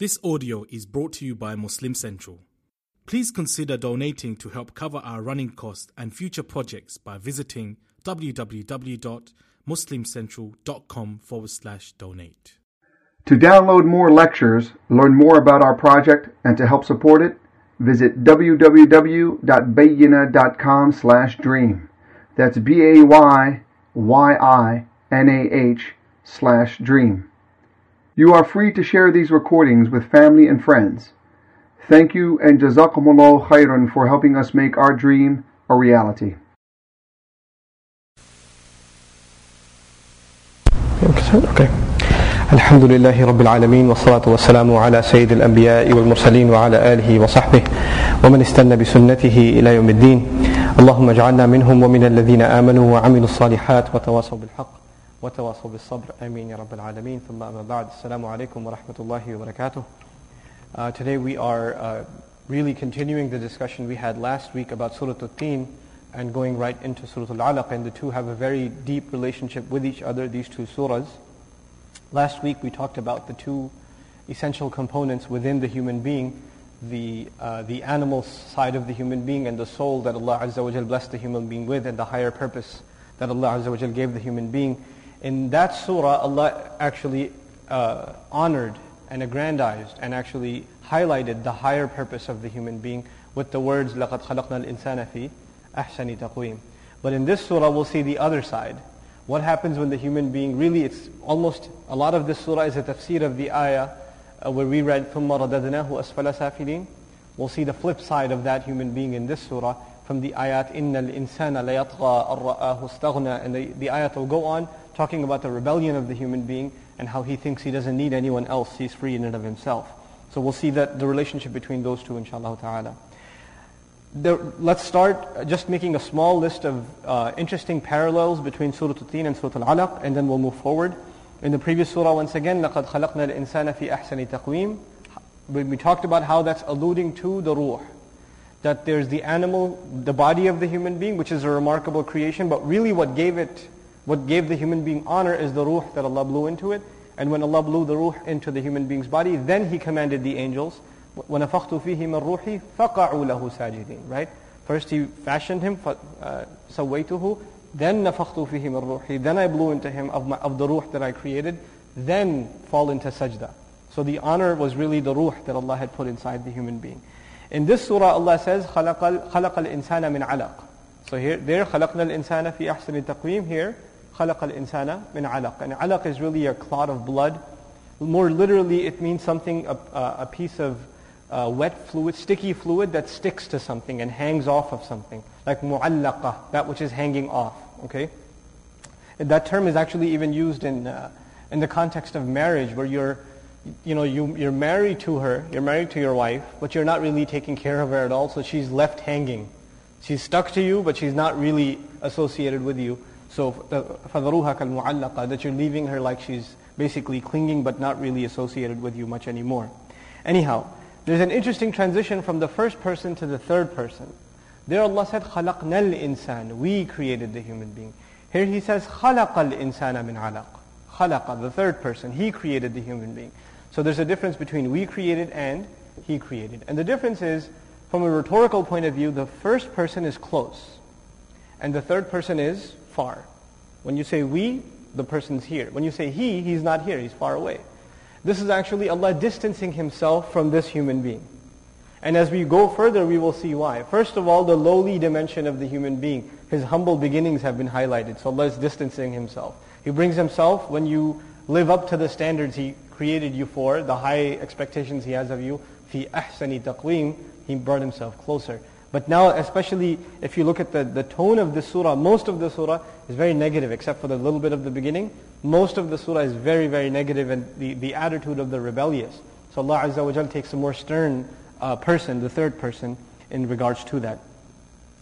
This audio is brought to you by Muslim Central. Please consider donating to help cover our running costs and future projects by visiting www.muslimcentral.com forward slash donate. To download more lectures, learn more about our project, and to help support it, visit www.bayyinah.com slash dream. That's B-A-Y-Y-I-N-A-H slash dream. You are free to share these recordings with family and friends. Thank you and Jazakumullah khairan for helping us make our dream a reality. Okay. الحمد لله رب العالمين والصلاة والسلام على سيد الأنبياء والمرسلين وعلى آله وصحبه ومن استنى بسنته إلى يوم الدين اللهم اجعلنا منهم ومن الذين آمنوا وعملوا الصالحات وتواصوا بالحق وتواصوا بالصبر آمين يا رب العالمين ثم أما بعد السلام عليكم ورحمة الله وبركاته uh, Today we are uh, really continuing the discussion we had last week about Surah Al-Teen and going right into Surah Al-Alaq and the two have a very deep relationship with each other, these two surahs. Last week we talked about the two essential components within the human being, the, uh, the animal side of the human being and the soul that Allah Azza wa blessed the human being with and the higher purpose that Allah Azza wa gave the human being. In that surah, Allah actually uh, honored and aggrandized and actually highlighted the higher purpose of the human being with the words لَقَدْ خَلَقْنَا الْإِنسَانَ فِي أَحْسَنِ تَقْوِيمٍ But in this surah, we'll see the other side. What happens when the human being really, it's almost, a lot of this surah is a tafsir of the ayah uh, where we read ثُمَّ رَدَدْنَاهُ أَسْفَلَ سَافِلِينَ We'll see the flip side of that human being in this surah from the ayat إِنَّ الْإِنسَانَ لَيَطْغَى أَن رَآهُ اسْتَغْنَى And the, the ayat will go on talking about the rebellion of the human being and how he thinks he doesn't need anyone else, he's free in and of himself. So we'll see that the relationship between those two inshallah ta'ala. There, let's start just making a small list of uh, interesting parallels between Surah Al-Teen and Surah Al-Alaq, and then we'll move forward. In the previous surah, once again, لَقَدْ خَلَقْنَا الْإِنسَانَ فِي أَحْسَنِ تَقْوِيمٍ We talked about how that's alluding to the ruh. That there's the animal, the body of the human being, which is a remarkable creation, but really what gave it, what gave the human being honor is the ruh that Allah blew into it. And when Allah blew the ruh into the human being's body, then He commanded the angels, وَنَفَخْتُ فِيهِ مِنْ رُوحِي فَقَعُوا لَهُ سَاجِدِينَ Right? First He fashioned him, سَوَّيْتُهُ Then نَفَخْتُ فِيهِ مِنْ رُوحِي Then I blew into him of, my, of the ruh that I created. Then fall into sajda. So the honor was really the ruh that Allah had put inside the human being. In this surah, Allah says, خَلَقَ الْإِنسَانَ مِنْ عَلَقٍ So here, there, خَلَقْنَا الْإِنسَانَ فِي أَحْسَنِ تَقْوِيمٍ Here, خَلَقَ الْإِنسَانَ مِنْ عَلَقٍ And alaq is really a clot of blood. More literally, it means something, a, a piece of uh, wet fluid, sticky fluid that sticks to something and hangs off of something. Like mu'allaqa, that which is hanging off. Okay? And that term is actually even used in, uh, in the context of marriage where you're, you know, you, you're married to her, you're married to your wife, but you're not really taking care of her at all, so she's left hanging. She's stuck to you, but she's not really associated with you. So فَذَرُوهَا كَالْمُعَلَّقَةِ That you're leaving her like she's basically clinging but not really associated with you much anymore. Anyhow, there's an interesting transition from the first person to the third person. There Allah said, خَلَقْنَا الْإِنسَانِ We created the human being. Here He says, خَلَقَ الْإِنسَانَ مِنْ عَلَقٍ خَلَقَ, the third person. He created the human being. So there's a difference between we created and He created. And the difference is, from a rhetorical point of view, the first person is close. And the third person is far. When you say we, the person's here. When you say he, he's not here, he's far away. This is actually Allah distancing himself from this human being. And as we go further, we will see why. First of all, the lowly dimension of the human being. His humble beginnings have been highlighted. So Allah is distancing himself. He brings himself when you live up to the standards he created you for, the high expectations he has of you, fi ahsani taqweem, he brought himself closer. But now, especially if you look at the, the tone of the surah, most of the surah is very negative, except for the little bit of the beginning. Most of the surah is very, very negative and the, the attitude of the rebellious. So Allah Azza wa Jal takes a more stern uh, person, the third person, in regards to that.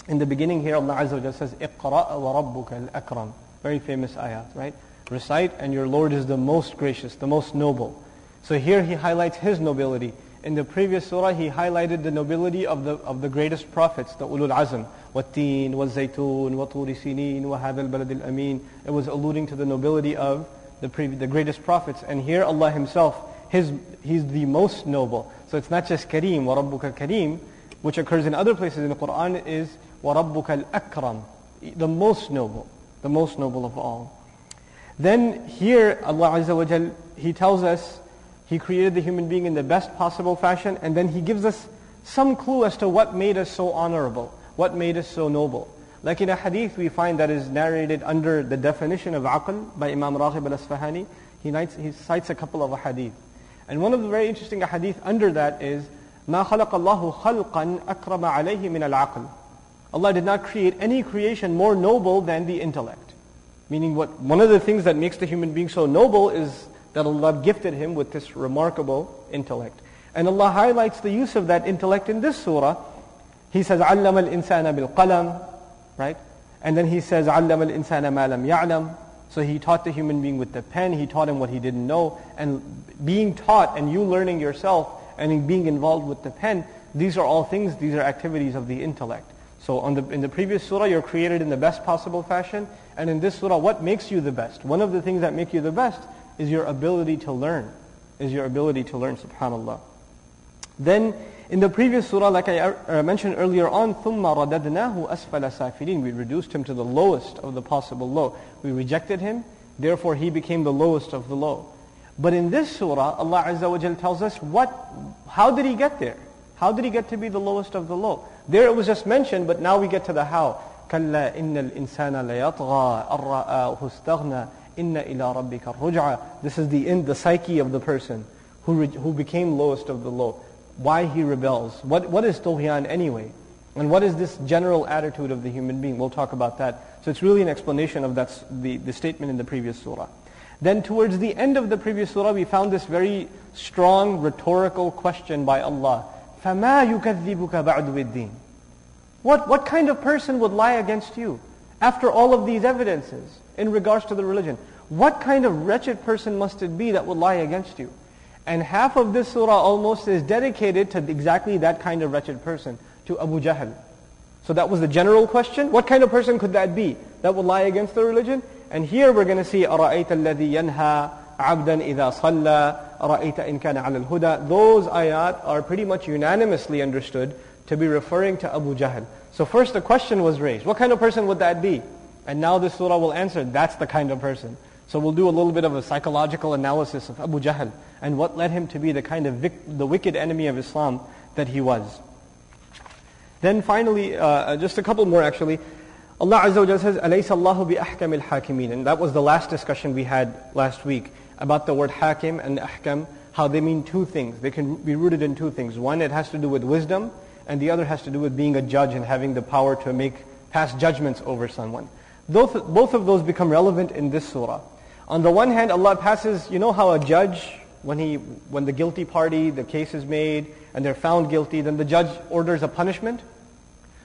In the beginning here, Allah Azza wa Jal says, اقرأ وَرَبُّكَ الْأَكْرَمُ Very famous ayat, right? Recite and your Lord is the most gracious, the most noble. So here he highlights his nobility. In the previous surah, he highlighted the nobility of the, of the greatest prophets, the ulul azm. وَالتِّينِ وَالزَّيْتُونِ وَطُورِ سِنِينَ وَهَذَا الْبَلَدِ الْأَمِينَ It was alluding to the nobility of the, pre- the greatest prophets. And here Allah himself his, he's the most noble. So it's not just Kareem, وَرَبُّكَ Kareem, which occurs in other places in the Quran is وَرَبُّكَ الْأَكْرَمِ The most noble, the most noble of all. Then here Allah Azza wa Jal, He tells us He created the human being in the best possible fashion and then He gives us some clue as to what made us so honorable, what made us so noble. Like in a hadith we find that is narrated under the definition of aql by Imam Raghib al-Asfahani. He, he cites a couple of hadith. And one of the very interesting hadith under that is ما خلق الله خلقا أكرم عليه من العقل. Allah did not create any creation more noble than the intellect. Meaning what, one of the things that makes the human being so noble is that Allah gifted him with this remarkable intellect. And Allah highlights the use of that intellect in this surah. He says, عَلَّمَ الْإِنسَانَ بِالْقَلَمِ Right? And then he says, عَلَّمَ الْإِنسَانَ مَا لَمْ يَعْلَمْ So he taught the human being with the pen, he taught him what he didn't know. And being taught and you learning yourself and being involved with the pen, these are all things, these are activities of the intellect. So the, in the previous surah, you're created in the best possible fashion. And in this surah, what makes you the best? One of the things that make you the best is your ability to learn, is your ability to learn, subhanAllah. Then in the previous surah, like I uh, mentioned earlier on, ثُمَّ رَدَدْنَاهُ أَسْفَلَ سَافِلِينَ We reduced him to the lowest of the possible low. We rejected him, therefore he became the lowest of the low. But in this surah, Allah Azza wa tells us what, how did he get there? How did he get to be the lowest of the low? There it was just mentioned, but now we get to the how. كَلَّا إِنَّ الْإِنسَانَ لَيَطْغَى أَن رَآهُ Inna ila rabbika ruj'a. This is the, in, the psyche of the person who, who became lowest of the low. Why he rebels. What, what is tughyan anyway? And what is this general attitude of the human being? We'll talk about that. So it's really an explanation of that, the, the statement in the previous surah. Then towards the end of the previous surah, we found this very strong rhetorical question by Allah. "Fama يُكَذِّبُكَ ba'du بِالدِّينِ what, what kind of person would lie against you after all of these evidences? in regards to the religion? What kind of wretched person must it be that would lie against you? And half of this surah almost is dedicated to exactly that kind of wretched person, to Abu Jahl. So that was the general question. What kind of person could that be that would lie against the religion? And here we're going to see أَرَأَيْتَ الَّذِي يَنْهَى عَبْدًا إِذَا صَلَّى أَرَأَيْتَ إِنْ كَانَ عَلَى الْهُدَى Those ayat are pretty much unanimously understood to be referring to Abu Jahl. So first the question was raised. What kind of person would that be? And now this surah will answer, that's the kind of person. So we'll do a little bit of a psychological analysis of Abu Jahl and what led him to be the kind of vic- the wicked enemy of Islam that he was. Then finally, uh, just a couple more actually. Allah Azza wa says, أَلَيْسَ اللَّهُ بِأَحْكَمِ الْحَاكِمِينَ And that was the last discussion we had last week about the word hakim and ahkam, how they mean two things. They can be rooted in two things. One, it has to do with wisdom, and the other has to do with being a judge and having the power to make pass judgments over someone. Both, both of those become relevant in this surah. On the one hand, Allah passes, you know how a judge, when, he, when the guilty party, the case is made, and they're found guilty, then the judge orders a punishment?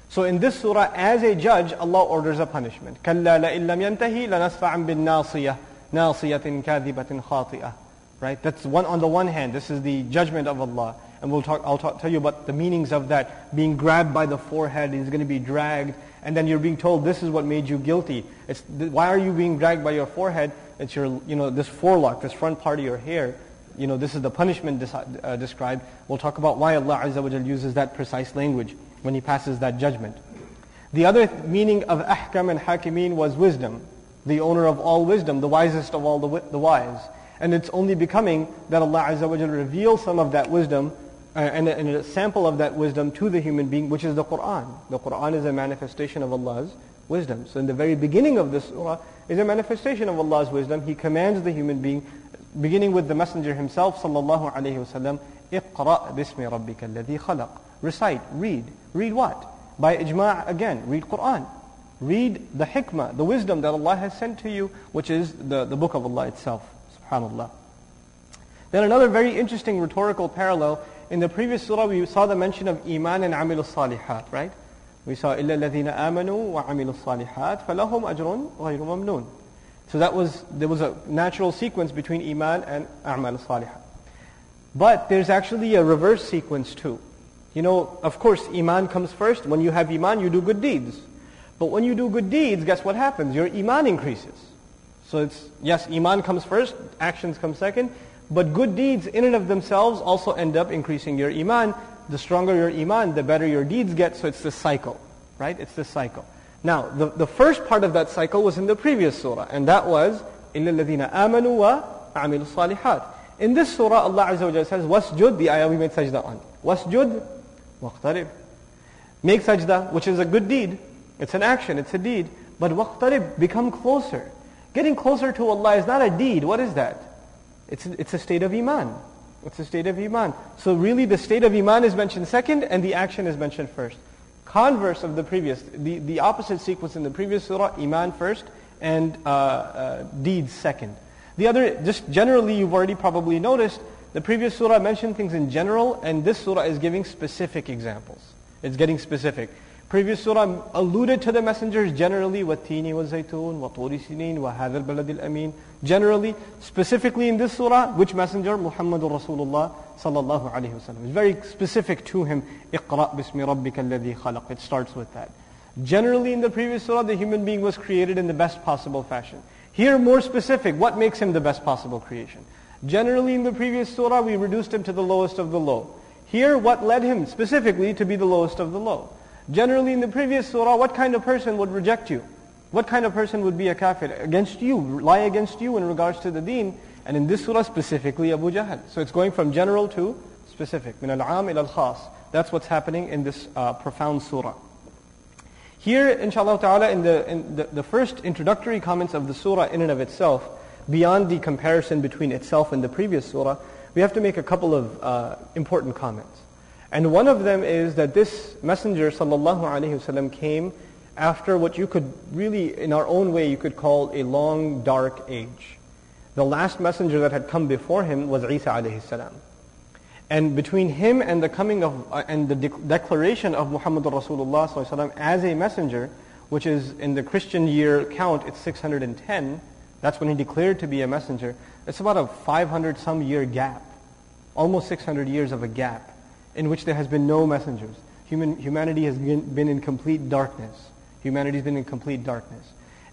So in this surah, as a judge, Allah orders a punishment. كَلَّا لَإِن لَمْ يَنْتَهِ لَنَسْفَعًا بِالنَّاصِيَةِ نَاصِيَةٍ كَاذِبَةٍ خَاطِئَةٍ Right? That's one on the one hand. This is the judgment of Allah. And we'll talk, I'll talk, tell you about the meanings of that. Being grabbed by the forehead, he's going to be dragged. And then you're being told this is what made you guilty. It's, why are you being dragged by your forehead? It's your, you know, this forelock, this front part of your hair. You know, this is the punishment uh, described. We'll talk about why Allah Azza wa uses that precise language when He passes that judgment. The other th- meaning of ahkam and hakimin was wisdom. The owner of all wisdom, the wisest of all the, wi- the wise. And it's only becoming that Allah Azza wa reveals some of that wisdom uh, and, a, and, a, sample of that wisdom to the human being, which is the Quran. The Quran is a manifestation of Allah's wisdom. So in the very beginning of this surah is a manifestation of Allah's wisdom. He commands the human being, beginning with the Messenger himself, sallallahu alayhi wasallam, اقرأ باسم ربك الذي خلق. Recite, read. Read what? By ijma' again, read Quran. Read the hikmah, the wisdom that Allah has sent to you, which is the, the book of Allah itself. Subhanallah. Then another very interesting rhetorical parallel in the previous surah, we saw the mention of Iman and Amil salihat right? We saw إِلَّا الَّذِينَ آمَنُوا وَعَمِلُوا الصَّالِحَاتِ فَلَهُمْ أَجْرٌ غَيْرُ مَمْنُونَ So that was, there was a natural sequence between Iman and A'mal salihat But there's actually a reverse sequence too. You know, of course, Iman comes first. When you have Iman, you do good deeds. But when you do good deeds, guess what happens? Your Iman increases. So it's, yes, Iman comes first, actions come second. But good deeds in and of themselves also end up increasing your iman. The stronger your iman, the better your deeds get. So it's this cycle, right? It's this cycle. Now, the, the first part of that cycle was in the previous surah, and that was إِلَّا الَّذِينَ آمَنُوا وَعَمِلُوا الصَّالِحَاتِ In this surah, Allah Azza wa Jalla says, وَاسْجُدْ, the ayah we made sajda on. وَاسْجُدْ وَاقْتَرِبْ Make sajda, which is a good deed. It's an action, it's a deed. But وَاقْتَرِبْ, become closer. Getting closer to Allah is not a deed. What is that? It's, it's a state of iman. It's a state of iman. So really the state of iman is mentioned second and the action is mentioned first. Converse of the previous, the, the opposite sequence in the previous surah, iman first and uh, uh, deeds second. The other, just generally you've already probably noticed, the previous surah mentioned things in general and this surah is giving specific examples. It's getting specific. Previous surah alluded to the messengers generally, وَالتِّينِ وَالزَّيْتُونَ وَطُورِ سِنِينَ وَهَذَا الْبَلَدِ الْأَمِينَ Generally, specifically in this surah, which messenger? Muhammadur Rasulullah sallallahu alayhi wasallam. It's very specific to him. اقرأ بِسْمِ رَبِّكَ الَّذِي خَلَقَ It starts with that. Generally in the previous surah, the human being was created in the best possible fashion. Here, more specific, what makes him the best possible creation? Generally in the previous surah, we reduced him to the lowest of the low. Here, what led him specifically to be the lowest of the low? Generally in the previous surah, what kind of person would reject you? What kind of person would be a kafir? Against you, lie against you in regards to the deen. And in this surah specifically Abu Jahl. So it's going from general to specific. Min al-am ila al-khas. That's what's happening in this uh, profound surah. Here, inshallah ta'ala, in, the, in the, the first introductory comments of the surah in and of itself, beyond the comparison between itself and the previous surah, we have to make a couple of uh, important comments. And one of them is that this messenger sallallahu alaihi wasallam came after what you could really, in our own way, you could call a long, dark age. The last messenger that had come before him was Isa alayhi salam. And between him and the coming of, uh, and the de- declaration of Muhammad Rasulullah sallallahu as a messenger, which is in the Christian year count, it's 610. That's when he declared to be a messenger. It's about a 500 some year gap. Almost 600 years of a gap in which there has been no messengers. Human, humanity has been, in complete darkness. Humanity has been in complete darkness.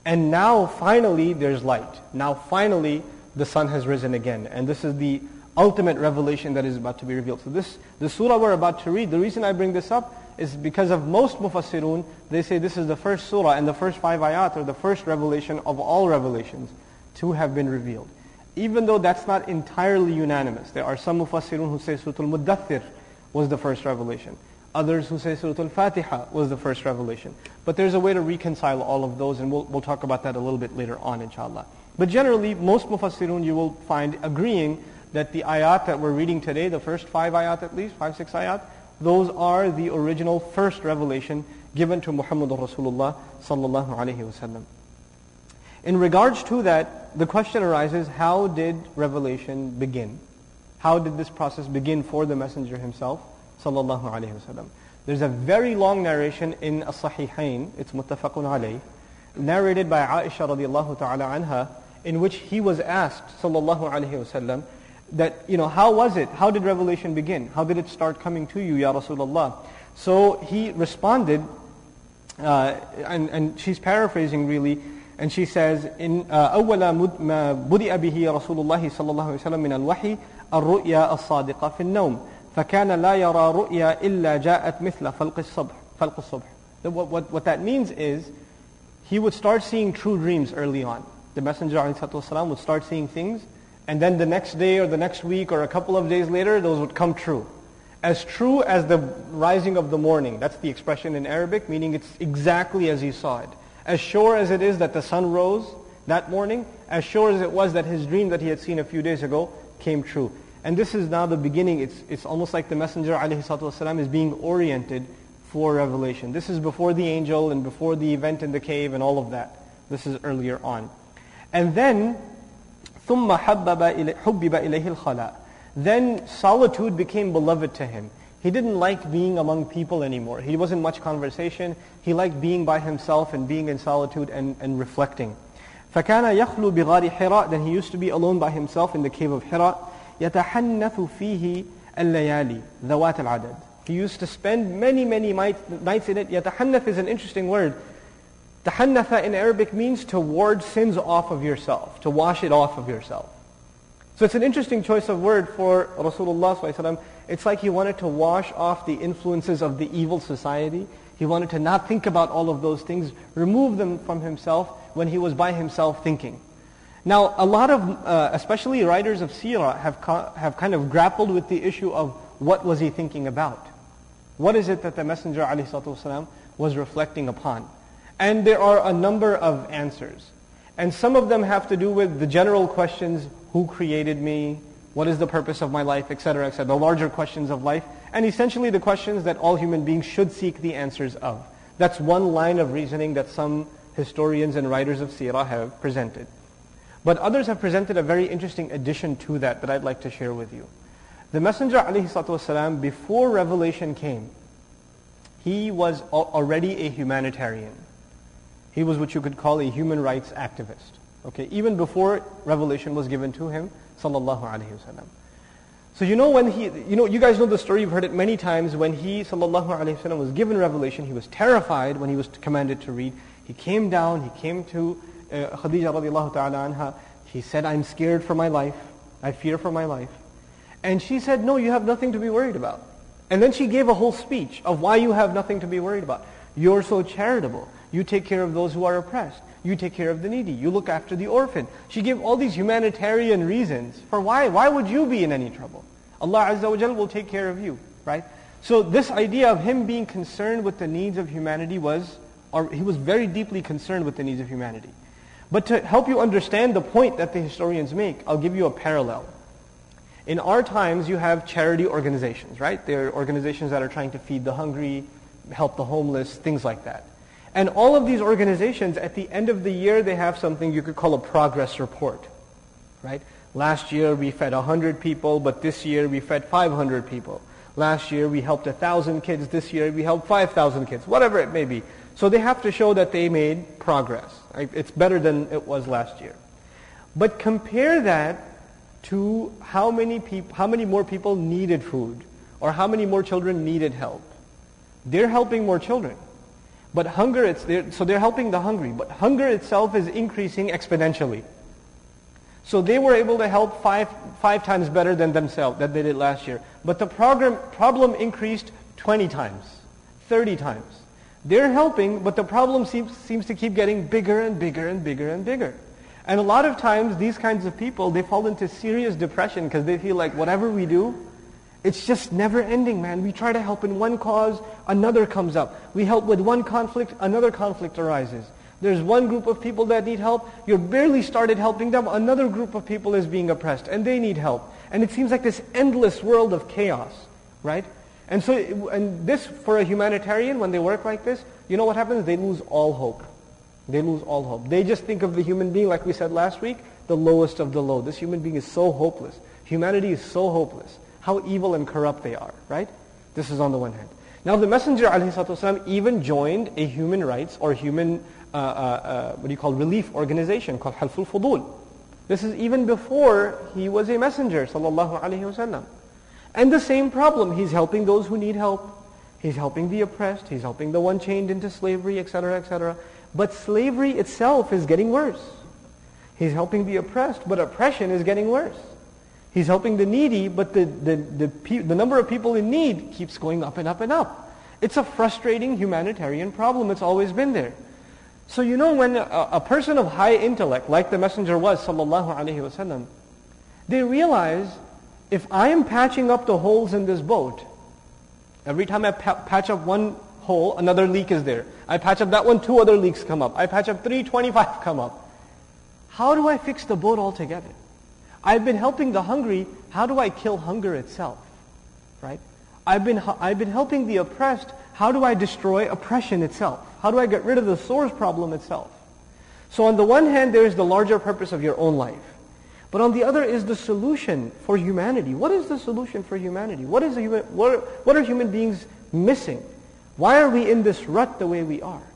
And now finally there's light. Now finally the sun has risen again. And this is the ultimate revelation that is about to be revealed. So this, the surah we're about to read, the reason I bring this up is because of most mufassirun, they say this is the first surah and the first five ayat are the first revelation of all revelations to have been revealed. Even though that's not entirely unanimous. There are some mufassirun who say Surah Al-Muddathir was the first revelation. Others who say Surah Al-Fatiha was the first revelation. But there's a way to reconcile all of those, and we'll, we'll talk about that a little bit later on, inshallah. But generally, most mufassirun you will find agreeing that the ayat that we're reading today, the first five ayat at least, five, six ayat, those are the original first revelation given to Muhammad Rasulullah sallallahu alaihi wasallam. In regards to that, the question arises, how did revelation begin? How did this process begin for the Messenger himself? Sallallahu alayhi wasallam. There's a very long narration in As-Sahihain, it's muttafaqun alayh, narrated by Aisha radiallahu ta'ala anha, in which he was asked, sallallahu alayhi wasallam, that, you know, how was it? How did revelation begin? How did it start coming to you, Ya Rasulullah? So he responded, uh, and, and she's paraphrasing really, and she says, in أول ما بدأ به رسول الله صلى الله عليه وسلم من الوحي الرؤيا الصادقة في النوم فكان لا يرى رؤيا إلا جاءت مثل فلق الصبح فلق الصبح what, what, what that means is he would start seeing true dreams early on. The Messenger والسلام, would start seeing things and then the next day or the next week or a couple of days later those would come true. As true as the rising of the morning. That's the expression in Arabic meaning it's exactly as he saw it. As sure as it is that the sun rose that morning, as sure as it was that his dream that he had seen a few days ago came true. And this is now the beginning. It's, it's almost like the Messenger والسلام, is being oriented for revelation. This is before the angel and before the event in the cave and all of that. This is earlier on. And then, ثُمَّ حُبِّبَ إِلَيْهِ الْخَلَاء Then solitude became beloved to him. He didn't like being among people anymore. He wasn't much conversation. He liked being by himself and being in solitude and, and reflecting. فكان يخلو بغار حراء then he used to be alone by himself in the cave of Hira يتحنث فيه الليالي ذوات العدد he used to spend many many nights in it يتحنث is an interesting word تحنث in Arabic means to ward sins off of yourself to wash it off of yourself So it's an interesting choice of word for Rasulullah It's like he wanted to wash off the influences of the evil society. he wanted to not think about all of those things, remove them from himself when he was by himself thinking. Now, a lot of, uh, especially writers of seerah, have, have kind of grappled with the issue of what was he thinking about? What is it that the Messenger ﷺ was reflecting upon? And there are a number of answers. And some of them have to do with the general questions, who created me? What is the purpose of my life, etc., etc., the larger questions of life, and essentially the questions that all human beings should seek the answers of. That's one line of reasoning that some historians and writers of seerah have presented. But others have presented a very interesting addition to that that I'd like to share with you. The Messenger ﷺ, before revelation came, he was already a humanitarian. He was what you could call a human rights activist. Okay, even before revelation was given to him, sallallahu alaihi wasallam. So you know when he, you know, you guys know the story. You've heard it many times. When he, sallallahu alaihi wasallam, was given revelation, he was terrified when he was commanded to read. He came down. He came to uh, Khadija radiallahu ta'ala anha. He said, "I'm scared for my life. I fear for my life." And she said, "No, you have nothing to be worried about." And then she gave a whole speech of why you have nothing to be worried about. You're so charitable. You take care of those who are oppressed. You take care of the needy. You look after the orphan. She gave all these humanitarian reasons for why. Why would you be in any trouble? Allah Azza wa will take care of you, right? So this idea of him being concerned with the needs of humanity was, or he was very deeply concerned with the needs of humanity. But to help you understand the point that the historians make, I'll give you a parallel. In our times, you have charity organizations, right? There are organizations that are trying to feed the hungry, help the homeless, things like that. And all of these organizations, at the end of the year, they have something you could call a progress report, right? Last year we fed 100 people, but this year we fed 500 people. Last year we helped 1,000 kids. This year we helped 5,000 kids, whatever it may be. So they have to show that they made progress. It's better than it was last year. But compare that to how many, peop- how many more people needed food or how many more children needed help. They're helping more children. But hunger, it's there, so they're helping the hungry. But hunger itself is increasing exponentially. So they were able to help five, five times better than themselves, that they did last year. But the program, problem increased 20 times, 30 times. They're helping, but the problem seems, seems to keep getting bigger and bigger and bigger and bigger. And a lot of times, these kinds of people, they fall into serious depression because they feel like whatever we do, it's just never ending, man. We try to help in one cause, another comes up. We help with one conflict, another conflict arises. There's one group of people that need help. You're barely started helping them. Another group of people is being oppressed, and they need help. And it seems like this endless world of chaos, right? And so, and this, for a humanitarian, when they work like this, you know what happens? They lose all hope. They lose all hope. They just think of the human being, like we said last week, the lowest of the low. This human being is so hopeless. Humanity is so hopeless how evil and corrupt they are, right? This is on the one hand. Now the Messenger ﷺ even joined a human rights or human, uh, uh, uh, what do you call, relief organization called Hilful Fudul. This is even before he was a messenger, sallallahu alaihi wasallam. And the same problem, he's helping those who need help. He's helping the oppressed. He's helping the one chained into slavery, etc., etc. But slavery itself is getting worse. He's helping the oppressed, but oppression is getting worse. He's helping the needy, but the, the, the, the number of people in need keeps going up and up and up. It's a frustrating humanitarian problem. It's always been there. So you know when a, a person of high intellect, like the messenger was, sallallahu alaihi wasallam, they realize if I am patching up the holes in this boat, every time I pa- patch up one hole, another leak is there. I patch up that one, two other leaks come up. I patch up three, twenty-five come up. How do I fix the boat altogether? I've been helping the hungry. How do I kill hunger itself? Right? I've been, I've been helping the oppressed. How do I destroy oppression itself? How do I get rid of the source problem itself? So on the one hand, there is the larger purpose of your own life. But on the other is the solution for humanity. What is the solution for humanity? What, is human, what, are, what are human beings missing? Why are we in this rut the way we are?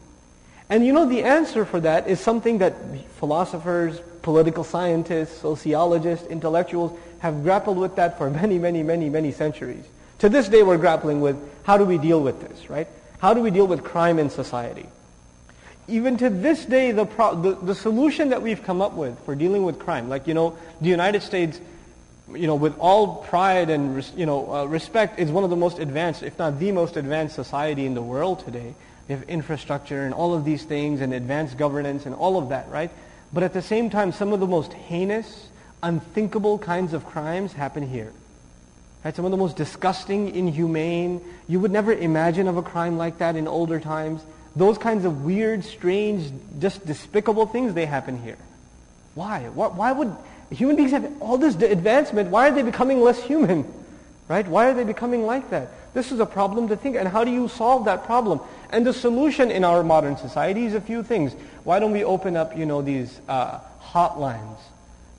And you know, the answer for that is something that philosophers, political scientists, sociologists, intellectuals have grappled with that for many, many, many, many centuries. To this day, we're grappling with how do we deal with this, right? How do we deal with crime in society? Even to this day, the, pro- the, the solution that we've come up with for dealing with crime, like, you know, the United States you know, with all pride and you know, uh, respect, is one of the most advanced, if not the most advanced society in the world today. We have infrastructure and all of these things and advanced governance and all of that, right? But at the same time, some of the most heinous, unthinkable kinds of crimes happen here. Right? Some of the most disgusting, inhumane, you would never imagine of a crime like that in older times. Those kinds of weird, strange, just despicable things, they happen here. Why? Why would human beings have all this advancement? Why are they becoming less human? Right? Why are they becoming like that? This is a problem to think. And how do you solve that problem? And the solution in our modern society is a few things. Why don't we open up, you know, these uh, hotlines,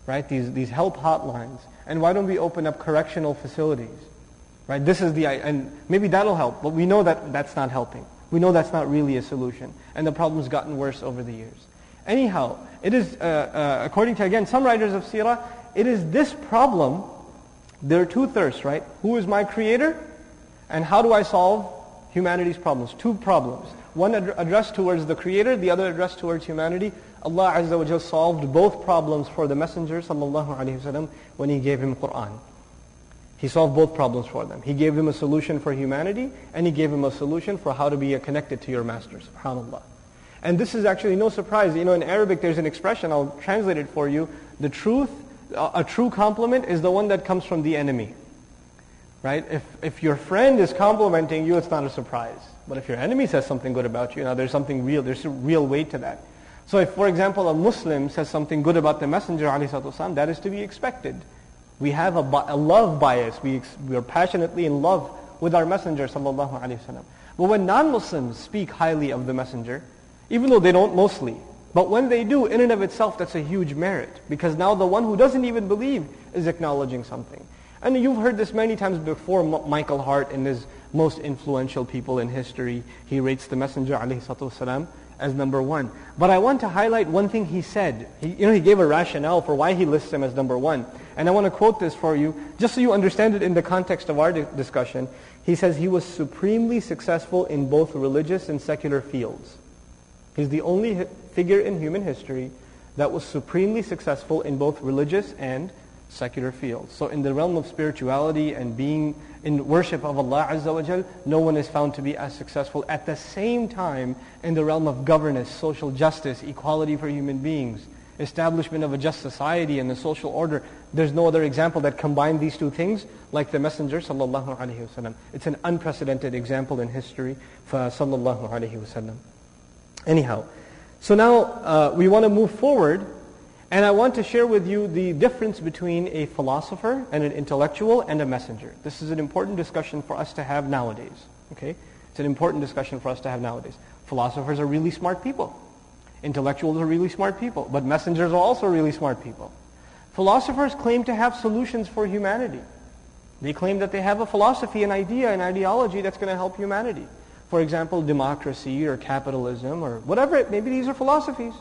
right? These, these help hotlines. And why don't we open up correctional facilities? Right? This is the, and maybe that'll help, but we know that that's not helping. We know that's not really a solution. And the problem's gotten worse over the years. Anyhow, it is, uh, uh, according to, again, some writers of Sirah, it is this problem, there are two thirsts, right? Who is my creator? And how do I solve humanity's problems? Two problems. One ad- addressed towards the creator, the other addressed towards humanity. Allah Azza wa solved both problems for the Messenger sallallahu alaihi wasallam when he gave him Quran. He solved both problems for them. He gave them a solution for humanity, and he gave them a solution for how to be connected to your master, subhanAllah. And this is actually no surprise. You know, in Arabic there's an expression, I'll translate it for you. The truth, a true compliment is the one that comes from the enemy. Right? If, if your friend is complimenting you, it's not a surprise. But if your enemy says something good about you, now there's something real, there's a real weight to that. So if, for example, a Muslim says something good about the Messenger, والسلام, that is to be expected. We have a, a love bias. We, we are passionately in love with our Messenger, sallallahu alaihi wasallam. But when non-Muslims speak highly of the Messenger, even though they don't mostly, but when they do, in and of itself, that's a huge merit. Because now the one who doesn't even believe is acknowledging something. And you've heard this many times before. Michael Hart, in his most influential people in history, he rates the Messenger والسلام, as number one. But I want to highlight one thing he said. He, you know, he gave a rationale for why he lists him as number one. And I want to quote this for you, just so you understand it in the context of our di- discussion. He says he was supremely successful in both religious and secular fields. He's the only figure in human history that was supremely successful in both religious and secular fields. So in the realm of spirituality and being in worship of Allah Azza wa Jal, no one is found to be as successful. At the same time, in the realm of governance, social justice, equality for human beings, establishment of a just society and the social order, there's no other example that combined these two things like the Messenger sallallahu alaihi wasallam. It's an unprecedented example in history for sallallahu alaihi wasallam. Anyhow, so now uh, we want to move forward and I want to share with you the difference between a philosopher and an intellectual and a messenger. This is an important discussion for us to have nowadays. Okay? It's an important discussion for us to have nowadays. Philosophers are really smart people. Intellectuals are really smart people. But messengers are also really smart people. Philosophers claim to have solutions for humanity. They claim that they have a philosophy, an idea, an ideology that's going to help humanity. For example, democracy or capitalism or whatever it may be, these are philosophies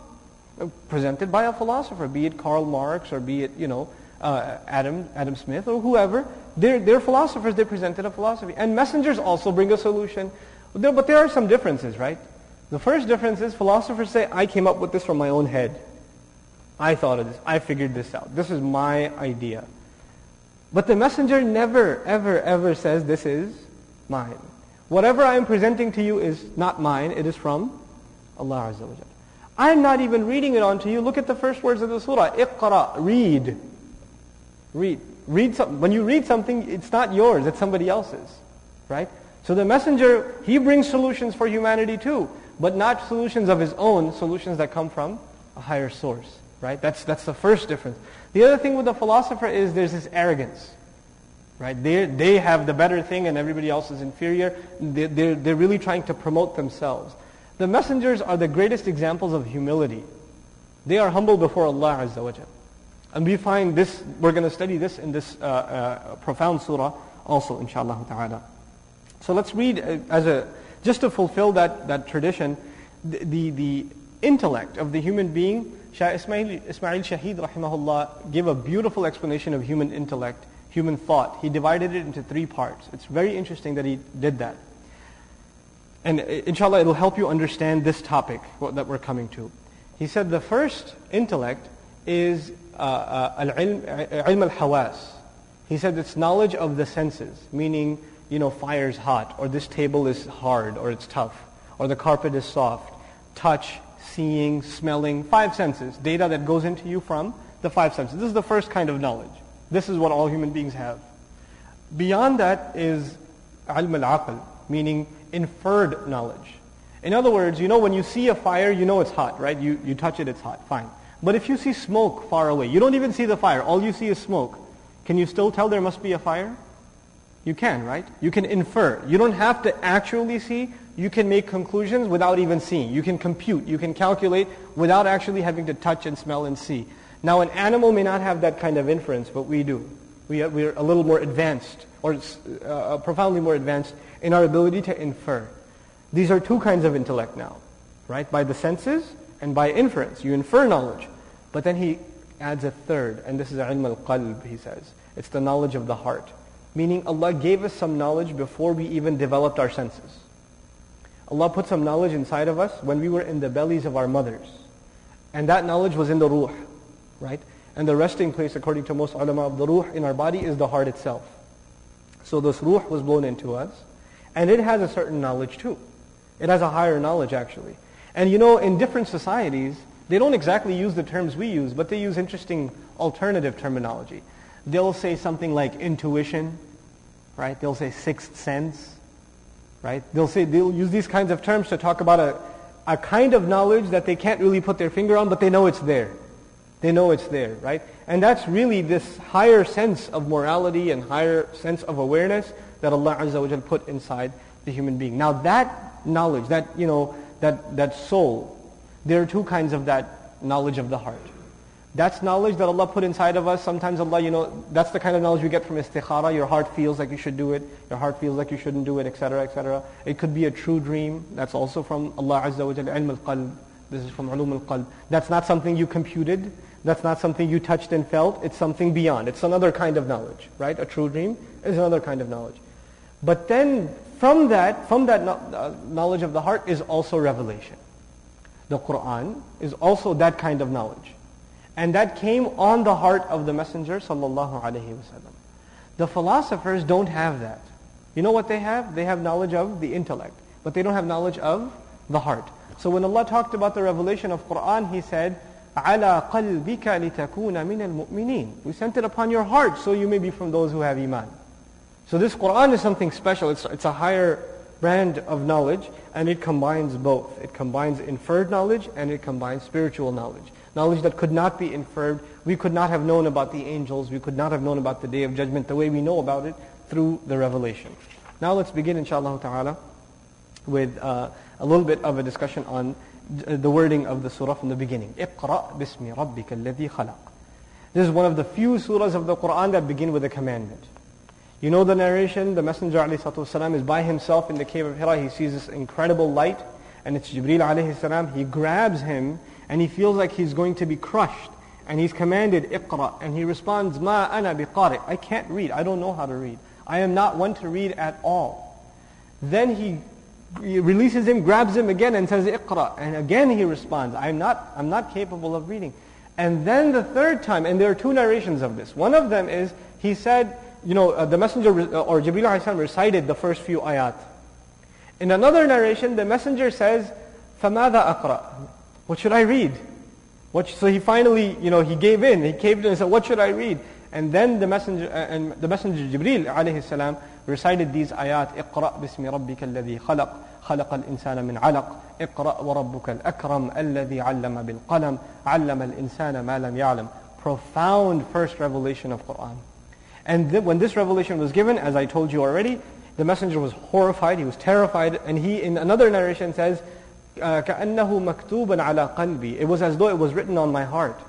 presented by a philosopher, be it Karl Marx or be it, you know, uh, Adam, Adam Smith or whoever. They're, they're philosophers. They presented a philosophy. And messengers also bring a solution. But there are some differences, right? The first difference is philosophers say, I came up with this from my own head. I thought of this. I figured this out. This is my idea. But the messenger never, ever, ever says, this is mine. Whatever I am presenting to you is not mine. It is from Allah Azza wa Jalla. I'm not even reading it onto you. Look at the first words of the surah. Iqra, read. Read. Read something. When you read something, it's not yours, it's somebody else's. Right? So the messenger, he brings solutions for humanity too, but not solutions of his own, solutions that come from a higher source. Right? That's, that's the first difference. The other thing with the philosopher is there's this arrogance. Right? They, they have the better thing and everybody else is inferior. They, they're, they're really trying to promote themselves. The messengers are the greatest examples of humility. They are humble before Allah Azza wa And we find this, we're going to study this in this uh, uh, profound surah also, inshallah ta'ala. So let's read uh, as a, just to fulfill that, that tradition, the, the, the intellect of the human being, Shah Ismail, Ismail Shahid rahimahullah gave a beautiful explanation of human intellect, human thought. He divided it into three parts. It's very interesting that he did that. And uh, inshallah, it'll help you understand this topic that we're coming to. He said the first intellect is uh, uh, al-ilm, uh, al-hawas, He said it's knowledge of the senses, meaning, you know, fire's hot, or this table is hard, or it's tough, or the carpet is soft. Touch, seeing, smelling, five senses, data that goes into you from the five senses. This is the first kind of knowledge. This is what all human beings have. Beyond that is ilm al-aql, meaning inferred knowledge. In other words, you know when you see a fire, you know it's hot, right? You, you touch it, it's hot, fine. But if you see smoke far away, you don't even see the fire, all you see is smoke. Can you still tell there must be a fire? You can, right? You can infer. You don't have to actually see. You can make conclusions without even seeing. You can compute. You can calculate without actually having to touch and smell and see. Now, an animal may not have that kind of inference, but we do. We are, we're a little more advanced, or uh, profoundly more advanced in our ability to infer. These are two kinds of intellect now, right? By the senses and by inference. You infer knowledge. But then he adds a third, and this is ilm al-qalb, he says. It's the knowledge of the heart. Meaning Allah gave us some knowledge before we even developed our senses. Allah put some knowledge inside of us when we were in the bellies of our mothers. And that knowledge was in the ruh, right? And the resting place, according to most ulama of the ruh in our body, is the heart itself. So this ruh was blown into us. And it has a certain knowledge too. It has a higher knowledge actually. And you know, in different societies, they don't exactly use the terms we use, but they use interesting alternative terminology. They'll say something like intuition, right? They'll say sixth sense, right? They'll say, they'll use these kinds of terms to talk about a, a kind of knowledge that they can't really put their finger on, but they know it's there. They know it's there, right? And that's really this higher sense of morality and higher sense of awareness that Allah Azza wa put inside the human being. Now that knowledge, that, you know, that, that soul, there are two kinds of that knowledge of the heart. That's knowledge that Allah put inside of us. Sometimes Allah, you know, that's the kind of knowledge we get from istikhara. Your heart feels like you should do it. Your heart feels like you shouldn't do it, etc., etc. It could be a true dream. That's also from Allah Azza wa Jalla, ilm al-qalb. This is from ulum al-qalb. That's not something you computed. That's not something you touched and felt. It's something beyond. It's another kind of knowledge, right? A true dream is another kind of knowledge. But then from that, from that uh, knowledge of the heart is also revelation. The Quran is also that kind of knowledge. And that came on the heart of the Messenger sallallahu alaihi wasallam. The philosophers don't have that. You know what they have? They have knowledge of the intellect, but they don't have knowledge of the heart. So when Allah talked about the revelation of Quran, He said, "على قلبك لتكون من المؤمنين." We sent it upon your heart so you may be from those who have iman. So this Quran is something special. It's, it's a higher brand of knowledge, and it combines both. It combines inferred knowledge and it combines spiritual knowledge knowledge that could not be inferred. We could not have known about the angels. We could not have known about the day of judgment the way we know about it through the revelation. Now let's begin, inshallah ta'ala, with uh, a little bit of a discussion on the wording of the surah from the beginning. اقرأ باسم ربك الذي خلق. This is one of the few surahs of the Quran that begin with a commandment. You know the narration, the Messenger ﷺ is by himself in the cave of Hira. He sees this incredible light, and it's Jibreel alayhi He grabs him and he feels like he's going to be crushed. And he's commanded, Iqra. And he responds, Ma ana biqari. I can't read. I don't know how to read. I am not one to read at all. Then he, he releases him, grabs him again and says, Iqra. And again he responds, I'm not, I'm not capable of reading. And then the third time, and there are two narrations of this. One of them is, he said, you know, uh, the messenger, uh, or Jibreel recited the first few ayat. In another narration, the messenger says, فَمَاذَا أَقْرَأ what should I read? What, so he finally, you know, he gave in. He caved in and said, what should I read? And then the messenger, uh, and the messenger Jibril alayhi salam recited these ayat, اقرأ باسم ربك الذي خلق خلق الإنسان من علق اقرأ وربك الأكرم الذي علم بالقلم علم الإنسان ما لم يعلم Profound first revelation of Quran. And th- when this revelation was given, as I told you already, the messenger was horrified, he was terrified, and he in another narration says, كأنه مكتوبا على قلبي. It was as though it was written on my heart.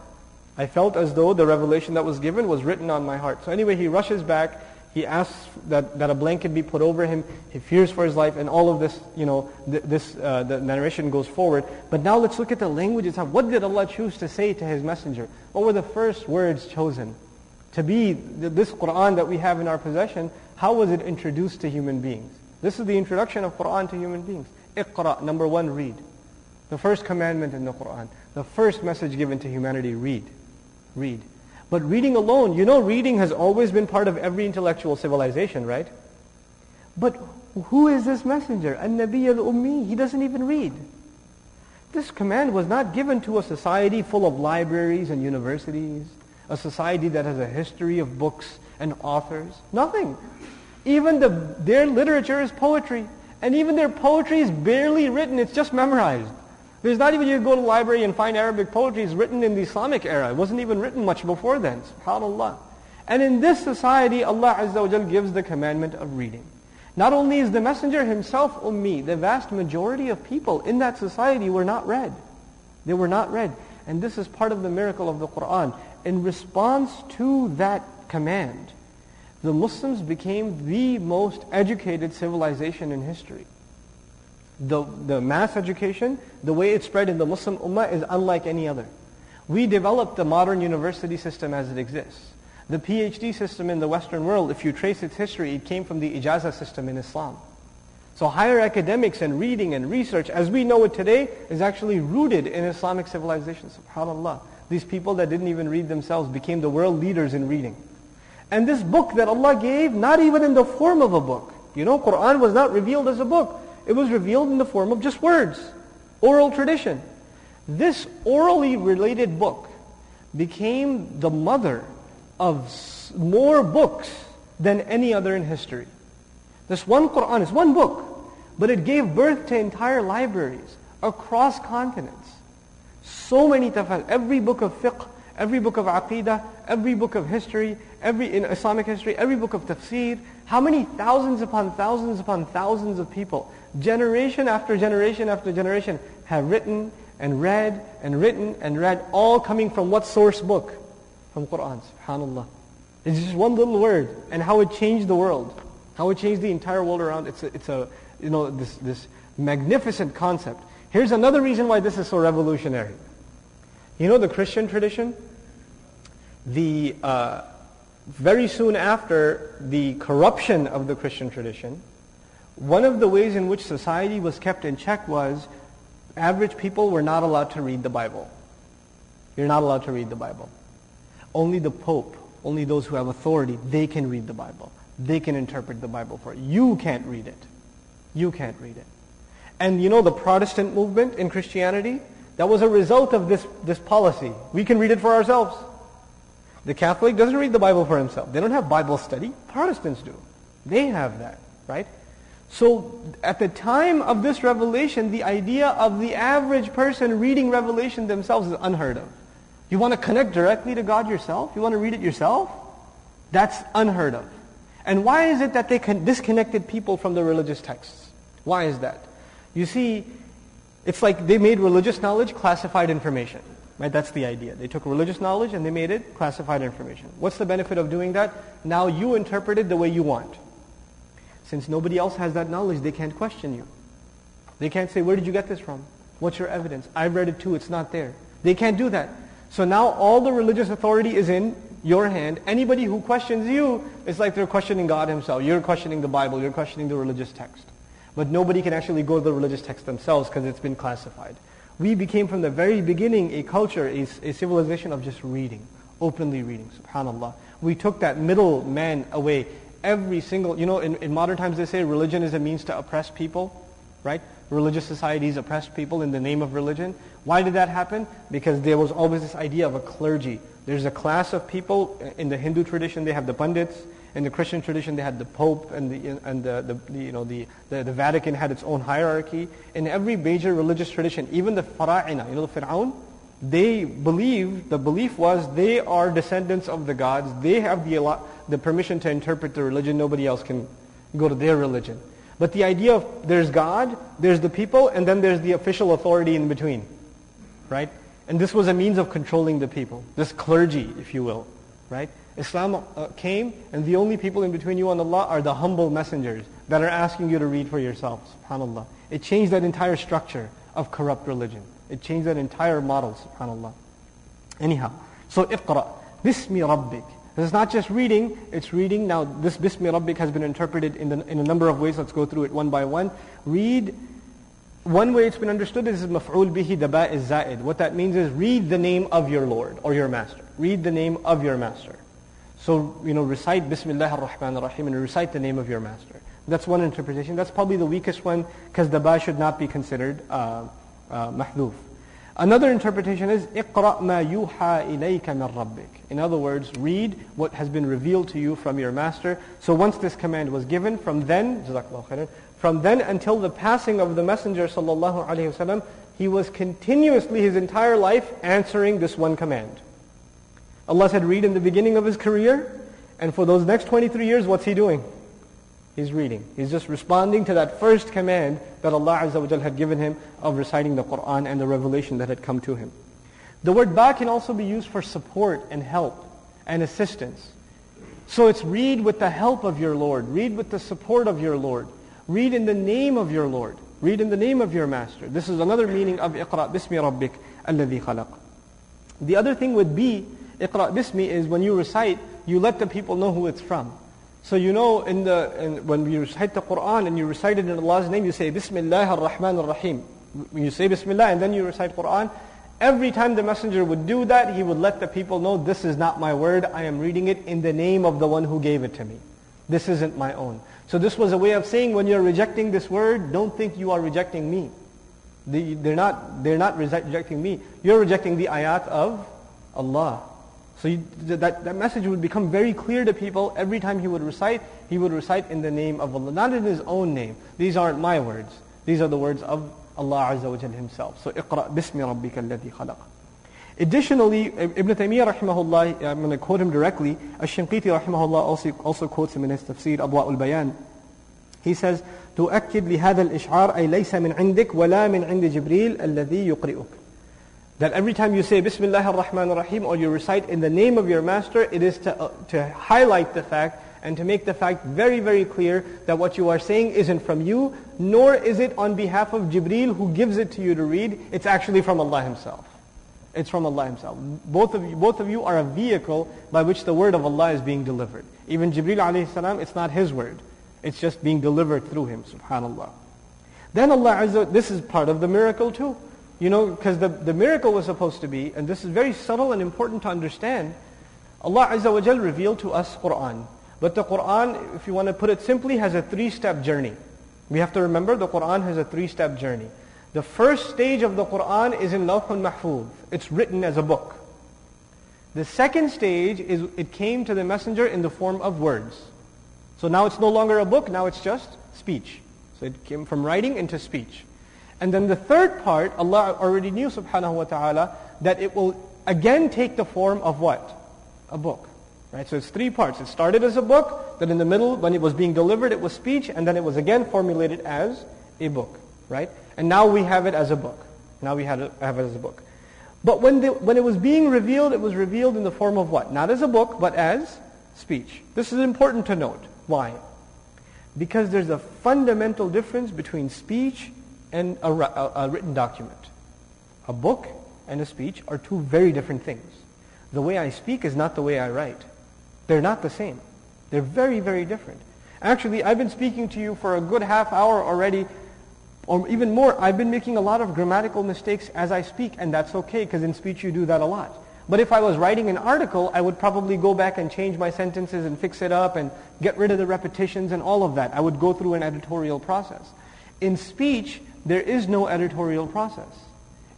I felt as though the revelation that was given was written on my heart. So anyway, he rushes back. he asks that, that a blanket be put over him. He fears for his life, and all of this, you know, th- this uh, the narration goes forward. But now let's look at the language itself. What did Allah choose to say to His messenger? What were the first words chosen? To be this Quran that we have in our possession, how was it introduced to human beings? This is the introduction of Quran to human beings. Iqra, number one, read. The first commandment in the Quran. The first message given to humanity, read. Read. But reading alone, you know reading has always been part of every intellectual civilization, right? But who is this messenger? An-Nabi al-Ummi. He doesn't even read. This command was not given to a society full of libraries and universities, a society that has a history of books and authors. Nothing. Even the, their literature is poetry. And even their poetry is barely written. It's just memorized. There's not even, you go to the library and find Arabic poetry. It's written in the Islamic era. It wasn't even written much before then. SubhanAllah. And in this society, Allah Azza wa Jal gives the commandment of reading. Not only is the messenger himself ummi, the vast majority of people in that society were not read. They were not read. And this is part of the miracle of the Quran. In response to that command, the Muslims became the most educated civilization in history. The, the mass education, the way it spread in the Muslim Ummah is unlike any other. We developed the modern university system as it exists. The PhD system in the Western world, if you trace its history, it came from the ijaza system in Islam. So higher academics and reading and research, as we know it today, is actually rooted in Islamic civilization. SubhanAllah. These people that didn't even read themselves became the world leaders in reading. And this book that Allah gave, not even in the form of a book. You know, Quran was not revealed as a book. It was revealed in the form of just words, oral tradition. This orally related book became the mother of more books than any other in history. This one Quran is one book, but it gave birth to entire libraries across continents. So many tafsir, every book of fiqh, every book of aqidah, every book of history, every in Islamic history, every book of tafsir. How many thousands upon thousands upon thousands of people, generation after generation after generation, have written and read and written and read, all coming from what source book? from Quran, subhanAllah. It's just one little word and how it changed the world. How it changed the entire world around. It's a, it's a you know, this, this magnificent concept. Here's another reason why this is so revolutionary. You know the Christian tradition? The, uh, very soon after the corruption of the Christian tradition, one of the ways in which society was kept in check was average people were not allowed to read the Bible. You're not allowed to read the Bible. Only the Pope, only those who have authority, they can read the Bible. They can interpret the Bible for you. You can't read it. You can't read it. And you know the Protestant movement in Christianity? That was a result of this, this policy. We can read it for ourselves. The Catholic doesn't read the Bible for himself. They don't have Bible study. Protestants do. They have that, right? So at the time of this revelation, the idea of the average person reading Revelation themselves is unheard of. You want to connect directly to God yourself? You want to read it yourself? That's unheard of. And why is it that they disconnected people from the religious texts? Why is that? You see, it's like they made religious knowledge classified information. Right? That's the idea. They took religious knowledge and they made it classified information. What's the benefit of doing that? Now you interpret it the way you want. Since nobody else has that knowledge, they can't question you. They can't say, where did you get this from? What's your evidence? I read it too, it's not there. They can't do that. So now all the religious authority is in your hand. Anybody who questions you, it's like they're questioning God himself. You're questioning the Bible. You're questioning the religious text. But nobody can actually go to the religious text themselves because it's been classified. We became from the very beginning a culture, a, a civilization of just reading, openly reading, subhanAllah. We took that middle man away. Every single, you know, in, in modern times they say religion is a means to oppress people, right? Religious societies oppress people in the name of religion. Why did that happen? Because there was always this idea of a clergy. There's a class of people in the Hindu tradition. They have the pundits. In the Christian tradition, they had the Pope, and the and the, the, you know the, the, the Vatican had its own hierarchy. In every major religious tradition, even the Fara'ina, you know the Fir'aun, they believe the belief was they are descendants of the gods. They have the the permission to interpret the religion. Nobody else can go to their religion. But the idea of there's God, there's the people, and then there's the official authority in between right? And this was a means of controlling the people, this clergy, if you will, right? Islam uh, came, and the only people in between you and Allah are the humble messengers that are asking you to read for yourself, subhanAllah. It changed that entire structure of corrupt religion. It changed that entire model, subhanAllah. Anyhow, so iqra, bismi rabbik. This is not just reading, it's reading. Now, this bismi rabbik has been interpreted in, the, in a number of ways. Let's go through it one by one. Read One way it's been understood is maf'ul bihi, daba is za'id. What that means is read the name of your Lord or your master. Read the name of your master. So, you know, recite Bismillah ar-Rahman ar-Rahim and recite the name of your master. That's one interpretation. That's probably the weakest one because daba should not be considered uh, uh. Another interpretation is اقرأ ما يوحى إليك من ربك. In other words, read what has been revealed to you from your master. So once this command was given, from then, from then until the passing of the Messenger sallallahu alaihi wasallam, he was continuously his entire life answering this one command. Allah said, read in the beginning of his career, and for those next 23 years, what's he doing? He's reading. He's just responding to that first command that Allah Azza wa had given him of reciting the Quran and the revelation that had come to him. The word ba can also be used for support and help and assistance. So it's read with the help of your Lord. Read with the support of your Lord. Read in the name of your Lord. Read in the name of your Master. This is another meaning of Iqra bismi rabbik alladhi khalaq. The other thing with B, Iqra bismi, is when you recite, you let the people know who it's from. So you know in the, in, when you recite the Quran and you recite it in Allah's name, you say Bismillah ar-Rahman ar-Rahim. When you say Bismillah and then you recite Quran, every time the messenger would do that, he would let the people know, this is not my word, I am reading it in the name of the one who gave it to me. This isn't my own. So this was a way of saying when you're rejecting this word, don't think you are rejecting me. They're not, they're not rejecting me. You're rejecting the ayat of Allah. So you, that, that message would become very clear to people. Every time he would recite, he would recite in the name of Allah, not in his own name. These aren't my words. These are the words of Allah Azza wa himself. So اقرأ بسم ربك الذي خلق. Additionally, Ibn Taymiyyah rahimahullah, I'm going to quote him directly, Ash-Shinqiti rahimahullah also, also quotes him in his tafsir, Abwa al-Bayan. He says, تؤكد لهذا الإشعار أي ليس من عندك ولا من عند جبريل الذي يقرئك that every time you say Bismillah ar-Rahman ar-Rahim or you recite in the name of your master, it is to, uh, to highlight the fact and to make the fact very, very clear that what you are saying isn't from you, nor is it on behalf of Jibreel who gives it to you to read. It's actually from Allah Himself. It's from Allah Himself. Both of you, both of you are a vehicle by which the word of Allah is being delivered. Even Jibreel alayhi salam, it's not his word. It's just being delivered through him, subhanallah. Then Allah Azza, this is part of the miracle too. You know, because the, the miracle was supposed to be, and this is very subtle and important to understand, Allah Azza wa Jal revealed to us Qur'an. But the Qur'an, if you want to put it simply, has a three-step journey. We have to remember the Qur'an has a three-step journey. The first stage of the Qur'an is in Lawh al-Mahfuz. It's written as a book. The second stage is it came to the messenger in the form of words. So now it's no longer a book, now it's just speech. So it came from writing into speech. And then the third part, Allah already knew subhanahu wa ta'ala that it will again take the form of what? A book. Right? So it's three parts. It started as a book, then in the middle, when it was being delivered, it was speech, and then it was again formulated as a book. Right? And now we have it as a book. Now we have it as a book. But when, the, when it was being revealed, it was revealed in the form of what? Not as a book, but as speech. This is important to note. Why? Because there's a fundamental difference between speech and a, a, written document. A book and a speech are two very different things. The way I speak is not the way I write. They're not the same. They're very, very different. Actually, I've been speaking to you for a good half hour already, or even more. I've been making a lot of grammatical mistakes as I speak, and that's okay, because in speech you do that a lot. But if I was writing an article, I would probably go back and change my sentences and fix it up and get rid of the repetitions and all of that. I would go through an editorial process. In speech, there is no editorial process.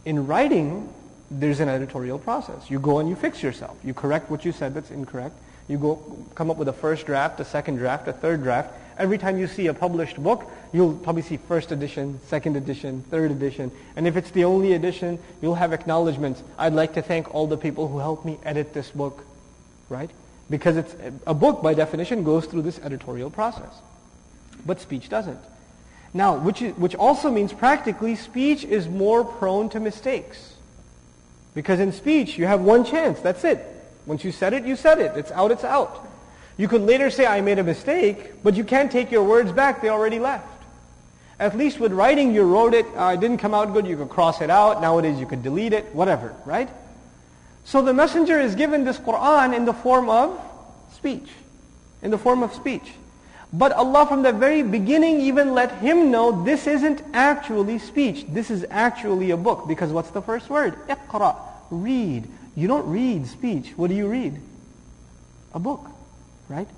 In writing, there's an editorial process. You go and you fix yourself. You correct what you said that's incorrect. You go come up with a first draft, a second draft, a third draft. Every time you see a published book, you'll probably see first edition, second edition, third edition. And if it's the only edition, you'll have acknowledgments. I'd like to thank all the people who helped me edit this book. Right? Because it's a book by definition goes through this editorial process. But speech doesn't. Now, which, is, which also means practically speech is more prone to mistakes. Because in speech, you have one chance. That's it. Once you said it, you said it. It's out, it's out. You could later say, I made a mistake, but you can't take your words back. They already left. At least with writing, you wrote it. Uh, it didn't come out good. You could cross it out. Nowadays, you could delete it. Whatever, right? So the messenger is given this Qur'an in the form of speech. In the form of speech. But Allah from the very beginning even let him know this isn't actually speech. This is actually a book. Because what's the first word? Iqra. Read. You don't read speech. What do you read? A book. Right?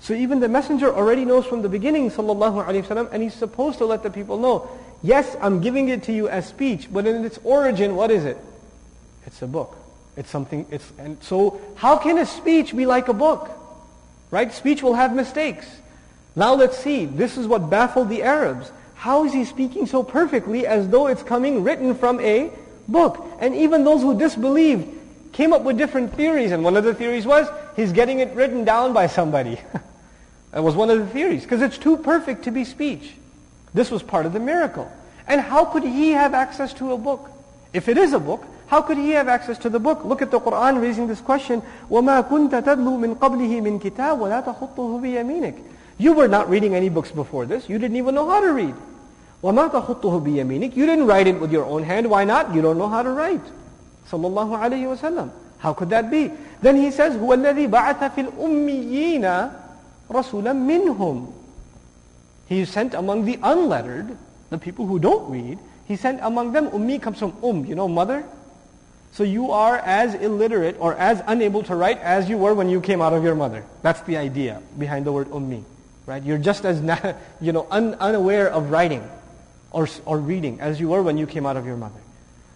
So even the messenger already knows from the beginning, sallallahu alaihi wasallam, and he's supposed to let the people know, yes, I'm giving it to you as speech, but in its origin, what is it? It's a book. It's something, it's, and so how can a speech be like a book? Right? Speech will have mistakes. Now let's see. This is what baffled the Arabs. How is he speaking so perfectly as though it's coming written from a book? And even those who disbelieved came up with different theories. And one of the theories was, he's getting it written down by somebody. that was one of the theories. Because it's too perfect to be speech. This was part of the miracle. And how could he have access to a book? If it is a book, how could he have access to the book? Look at the Quran raising this question. وَمَا كُنْتَ تَدْلُو مِنْ قَبْلِهِ مِنْ كِتَابٍ وَلَا تَخُطُّهُ بِيَمِينِكَ You were not reading any books before this. You didn't even know how to read. وَمَا تَخُطُّهُ بِيَمِينِكَ You didn't write it with your own hand. Why not? You don't know how to write. Sallallahu alayhi wa sallam. How could that be? Then he says, هُوَ الَّذِي بَعَثَ فِي الْأُمِّيِّينَ رَسُولًا مِّنْهُمْ He sent among the unlettered, the people who don't read, he sent among them, ummi comes from um, you know, mother? So you are as illiterate or as unable to write as you were when you came out of your mother. That's the idea behind the word ummi. Right? You're just as you know, un, unaware of writing or, or reading as you were when you came out of your mother.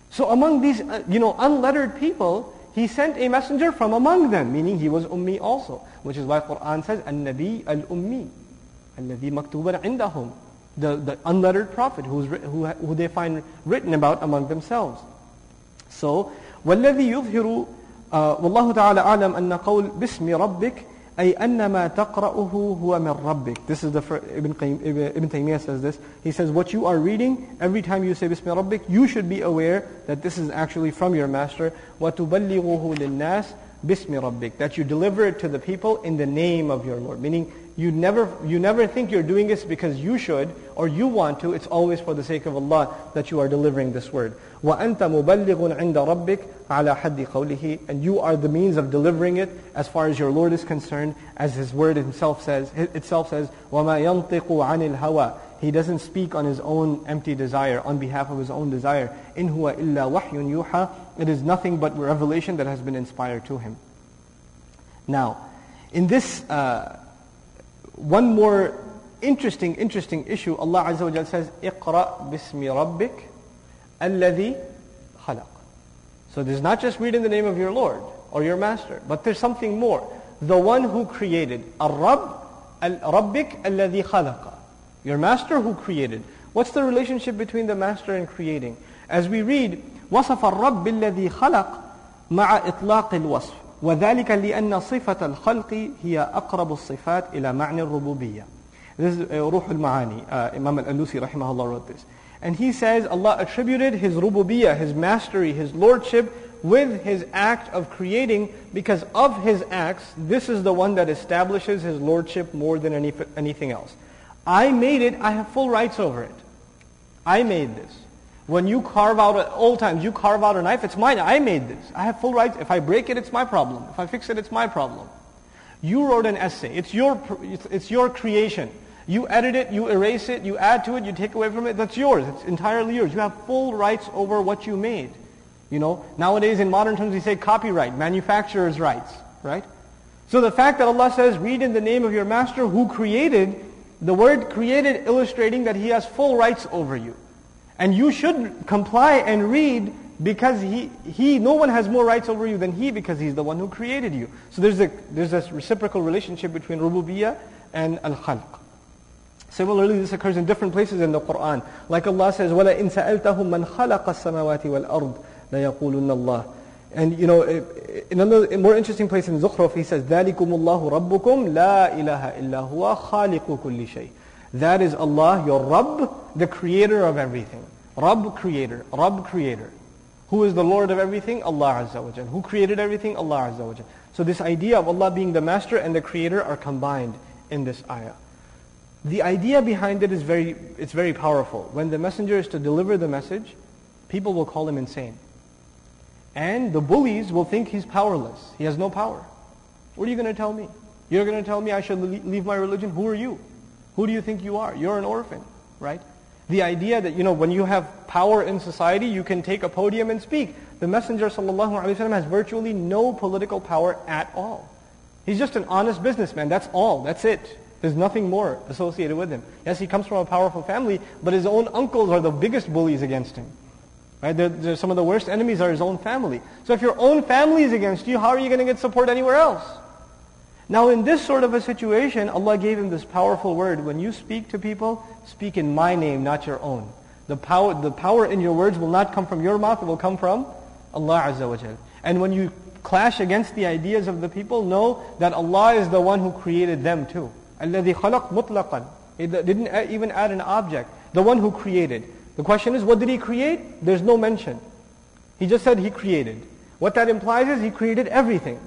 So among these uh, you know, unlettered people, he sent a messenger from among them, meaning he was ummi also. Which is why Quran says, An-Nabi al-Ummi, الذي مكتوبا عندهم. The, the unlettered prophet who's, who, who they find written about among themselves. So, والذي يظهر والله تعالى أعلم أن قول باسم ربك أي أن ما تقرأه هو من ربك. This is the Ibn, Qayyim, Ibn Taymiyyah says this. He says what you are reading, every time you say بسم ربك, you should be aware that this is actually from your master. وتبلغه للناس باسم ربك. That you deliver it to the people in the name of your Lord. Meaning you never, you never think you're doing this because you should or you want to. It's always for the sake of Allah that you are delivering this word. وَأَنْتَ مُبَلِّغٌ عِنْدَ رَبِّكَ عَلَى حَدِّ قَوْلِهِ And you are the means of delivering it as far as your Lord is concerned, as His word himself says, itself says, وَمَا يَنْطِقُ عَنِ الْهَوَى He doesn't speak on His own empty desire, on behalf of His own desire. إِنْ هُوَ إِلَّا وَحْيٌ يُوحَى It is nothing but revelation that has been inspired to Him. Now, in this... Uh, one more interesting, interesting issue, Allah Azza wa Jalla says, اقرأ باسم ربك الذي خلق. So there's not just read in the name of your Lord or your Master, but there's something more. The one who created. الرب ربك الذي خلق. Your Master who created. What's the relationship between the Master and creating? As we read, وصف الرب الذي خلق مع إطلاق الوصف. وذلك لأن صفة الخلق هي أقرب الصفات إلى معنى الربوبية. This is uh, Ruh al-Ma'ani. Uh, Imam al-Alusi rahimahullah wrote this. And he says Allah attributed His rububiyyah, His mastery, His lordship with His act of creating because of His acts, this is the one that establishes His lordship more than any, anything else. I made it, I have full rights over it. I made this. When you carve out, at all times, you carve out a knife, it's mine. I made this. I have full rights. If I break it, it's my problem. If I fix it, it's my problem. You wrote an essay. It's your, it's your creation. You edit it, you erase it, you add to it, you take away from it. That's yours. It's entirely yours. You have full rights over what you made. You know, nowadays in modern terms we say copyright, manufacturer's rights, right? So the fact that Allah says, read in the name of your master who created, the word created illustrating that he has full rights over you. And you should comply and read because he, he, no one has more rights over you than he because he's the one who created you. So there's a, there's a reciprocal relationship between rububiyyah and al-khalq. Similarly, this occurs in different places in the Quran. Like Allah says, وَلَئِن سَأَلْتَهُم مَّنْ خَلَقَ السَّمَاوَاتِ وَالْأَرْضِ لَيَقُولُنَّ اللَّهِ And you know, in another more interesting place in Zukhruf, he says, ذَلِكُمُ اللَّهُ رَبُّكُمْ لَا إِلَهَ إِلَّا هُوَ خَالِقُ كُلِّ شَيْءٍ that is Allah, your Rabb, the creator of everything. Rabb, creator. Rabb, creator. Who is the Lord of everything? Allah Azza wa Jal. Who created everything? Allah Azza wa Jal. So this idea of Allah being the master and the creator are combined in this ayah. The idea behind it is very, it's very powerful. When the messenger is to deliver the message, people will call him insane. And the bullies will think he's powerless. He has no power. What are you going to tell me? You're going to tell me I should leave my religion? Who are you? Who do you think you are? You're an orphan, right? The idea that, you know, when you have power in society, you can take a podium and speak. The Messenger ﷺ has virtually no political power at all. He's just an honest businessman. That's all. That's it. There's nothing more associated with him. Yes, he comes from a powerful family, but his own uncles are the biggest bullies against him. Right? They're, they're some of the worst enemies are his own family. So if your own family is against you, how are you going to get support anywhere else? Now in this sort of a situation, Allah gave him this powerful word. When you speak to people, speak in my name, not your own. The power, the power in your words will not come from your mouth, it will come from Allah Azza wa Jal. And when you clash against the ideas of the people, know that Allah is the one who created them too. الَّذِي خَلَقْ مُطْلَقًا It didn't even add an object. The one who created. The question is, what did he create? There's no mention. He just said he created. What that implies is he created everything.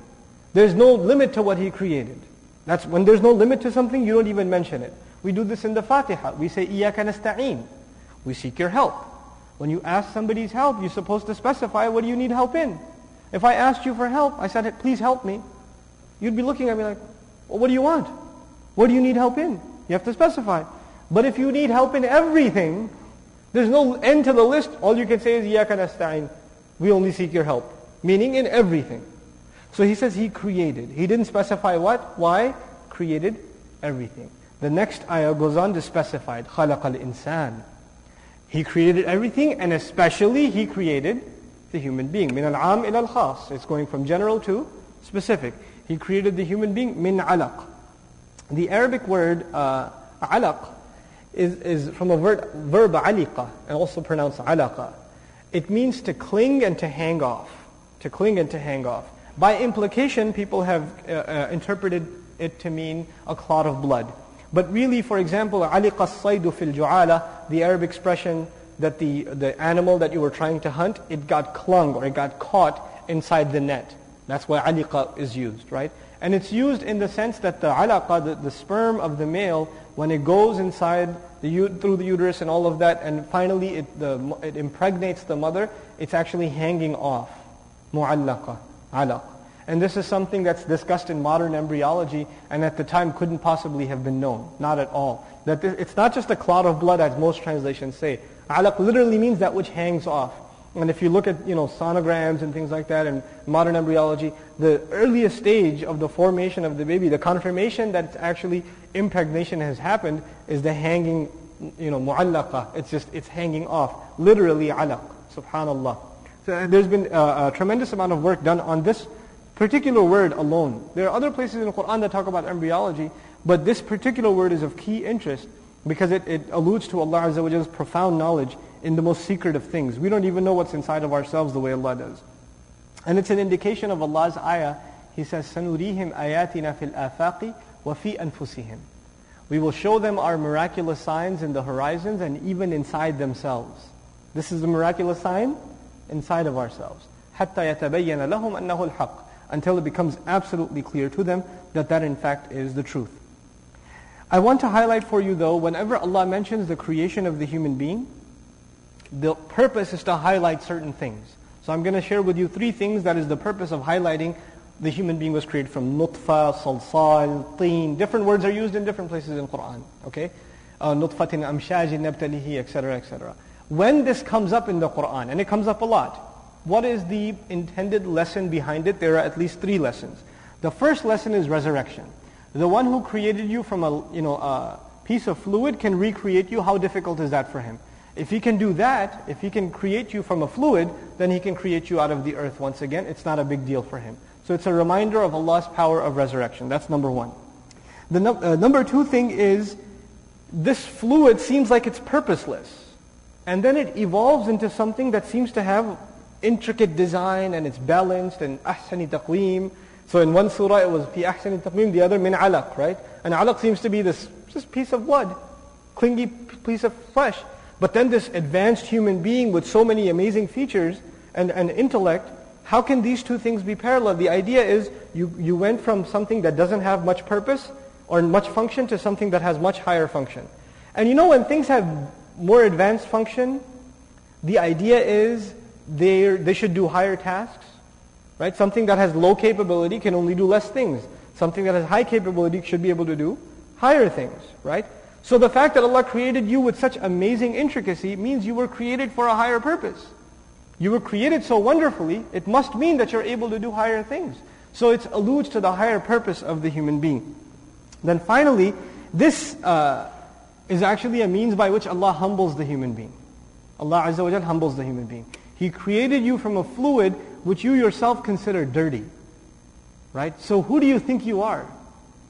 There's no limit to what he created. That's when there's no limit to something, you don't even mention it. We do this in the Fatiha. We say, إِيَّاكَ نَسْتَعِينَ We seek your help. When you ask somebody's help, you're supposed to specify what do you need help in. If I asked you for help, I said, please help me. You'd be looking at me like, well, what do you want? What do you need help in? You have to specify. But if you need help in everything, there's no end to the list. All you can say is, إِيَّاكَ نَسْتَعِينَ We only seek your help. Meaning in everything. So he says he created. He didn't specify what, why, created everything. The next ayah goes on to specify, خَلَقَ الْإِنسَانِ He created everything and especially he created the human being. مِنَ الْعَامِ إِلَى الْخَاص It's going from general to specific. He created the human being min alaq. The Arabic word uh, alaq is, is from a verb aliqa and also pronounced alaqa. It means to cling and to hang off. To cling and to hang off. By implication, people have uh, uh, interpreted it to mean a clot of blood. But really, for example, aliqa saydu fil ju'ala, the Arab expression that the, the animal that you were trying to hunt, it got clung or it got caught inside the net. That's why aliqa is used, right? And it's used in the sense that the alaqa, the, the sperm of the male, when it goes inside the, through the uterus and all of that, and finally it, the, it impregnates the mother, it's actually hanging off. Mu'allaqa alaq. And this is something that's discussed in modern embryology and at the time couldn't possibly have been known. Not at all. That it's not just a clot of blood as most translations say. Alaq literally means that which hangs off. And if you look at you know sonograms and things like that in modern embryology, the earliest stage of the formation of the baby, the confirmation that actually impregnation has happened is the hanging, you know, mu'allaqa. It's just, it's hanging off. Literally alaq. Subhanallah. So there's been a, a tremendous amount of work done on this particular word alone. There are other places in the Quran that talk about embryology, but this particular word is of key interest because it, it alludes to Allah Azza wa profound knowledge in the most secret of things. We don't even know what's inside of ourselves the way Allah does. And it's an indication of Allah's ayah. He says, سَنُرِيهِمْ آيَاتِنَا فِي الْآفَاقِ وَفِي أَنفُسِهِمْ We will show them our miraculous signs in the horizons and even inside themselves. This is the miraculous sign inside of ourselves. حَتَّى يَتَبَيَّنَ لَهُمْ أَنَّهُ الْحَقِّ Until it becomes absolutely clear to them that that in fact is the truth. I want to highlight for you though, whenever Allah mentions the creation of the human being, the purpose is to highlight certain things. So I'm going to share with you three things that is the purpose of highlighting the human being was created from nutfa, salsal, teen. Different words are used in different places in Quran. Okay? Uh, nutfatin amshajin nabtalihi, etc., etc. When this comes up in the Quran, and it comes up a lot, what is the intended lesson behind it? There are at least three lessons. The first lesson is resurrection. The one who created you from a, you know, a piece of fluid can recreate you. How difficult is that for him? If he can do that, if he can create you from a fluid, then he can create you out of the earth once again. It's not a big deal for him. So it's a reminder of Allah's power of resurrection. That's number one. The uh, number two thing is this fluid seems like it's purposeless. And then it evolves into something that seems to have intricate design and it's balanced and ahsani taqweem. So in one surah it was fi ahsani taqweem, the other min alaq, right? And alaq seems to be this just piece of blood, clingy piece of flesh. But then this advanced human being with so many amazing features and, and intellect, how can these two things be parallel? The idea is you, you went from something that doesn't have much purpose or much function to something that has much higher function. And you know when things have more advanced function, the idea is they they should do higher tasks. Right? Something that has low capability can only do less things. Something that has high capability should be able to do higher things. Right? So the fact that Allah created you with such amazing intricacy means you were created for a higher purpose. You were created so wonderfully, it must mean that you're able to do higher things. So it alludes to the higher purpose of the human being. Then finally, this uh, is actually a means by which Allah humbles the human being. Allah Azza wa humbles the human being. He created you from a fluid which you yourself consider dirty. Right? So who do you think you are?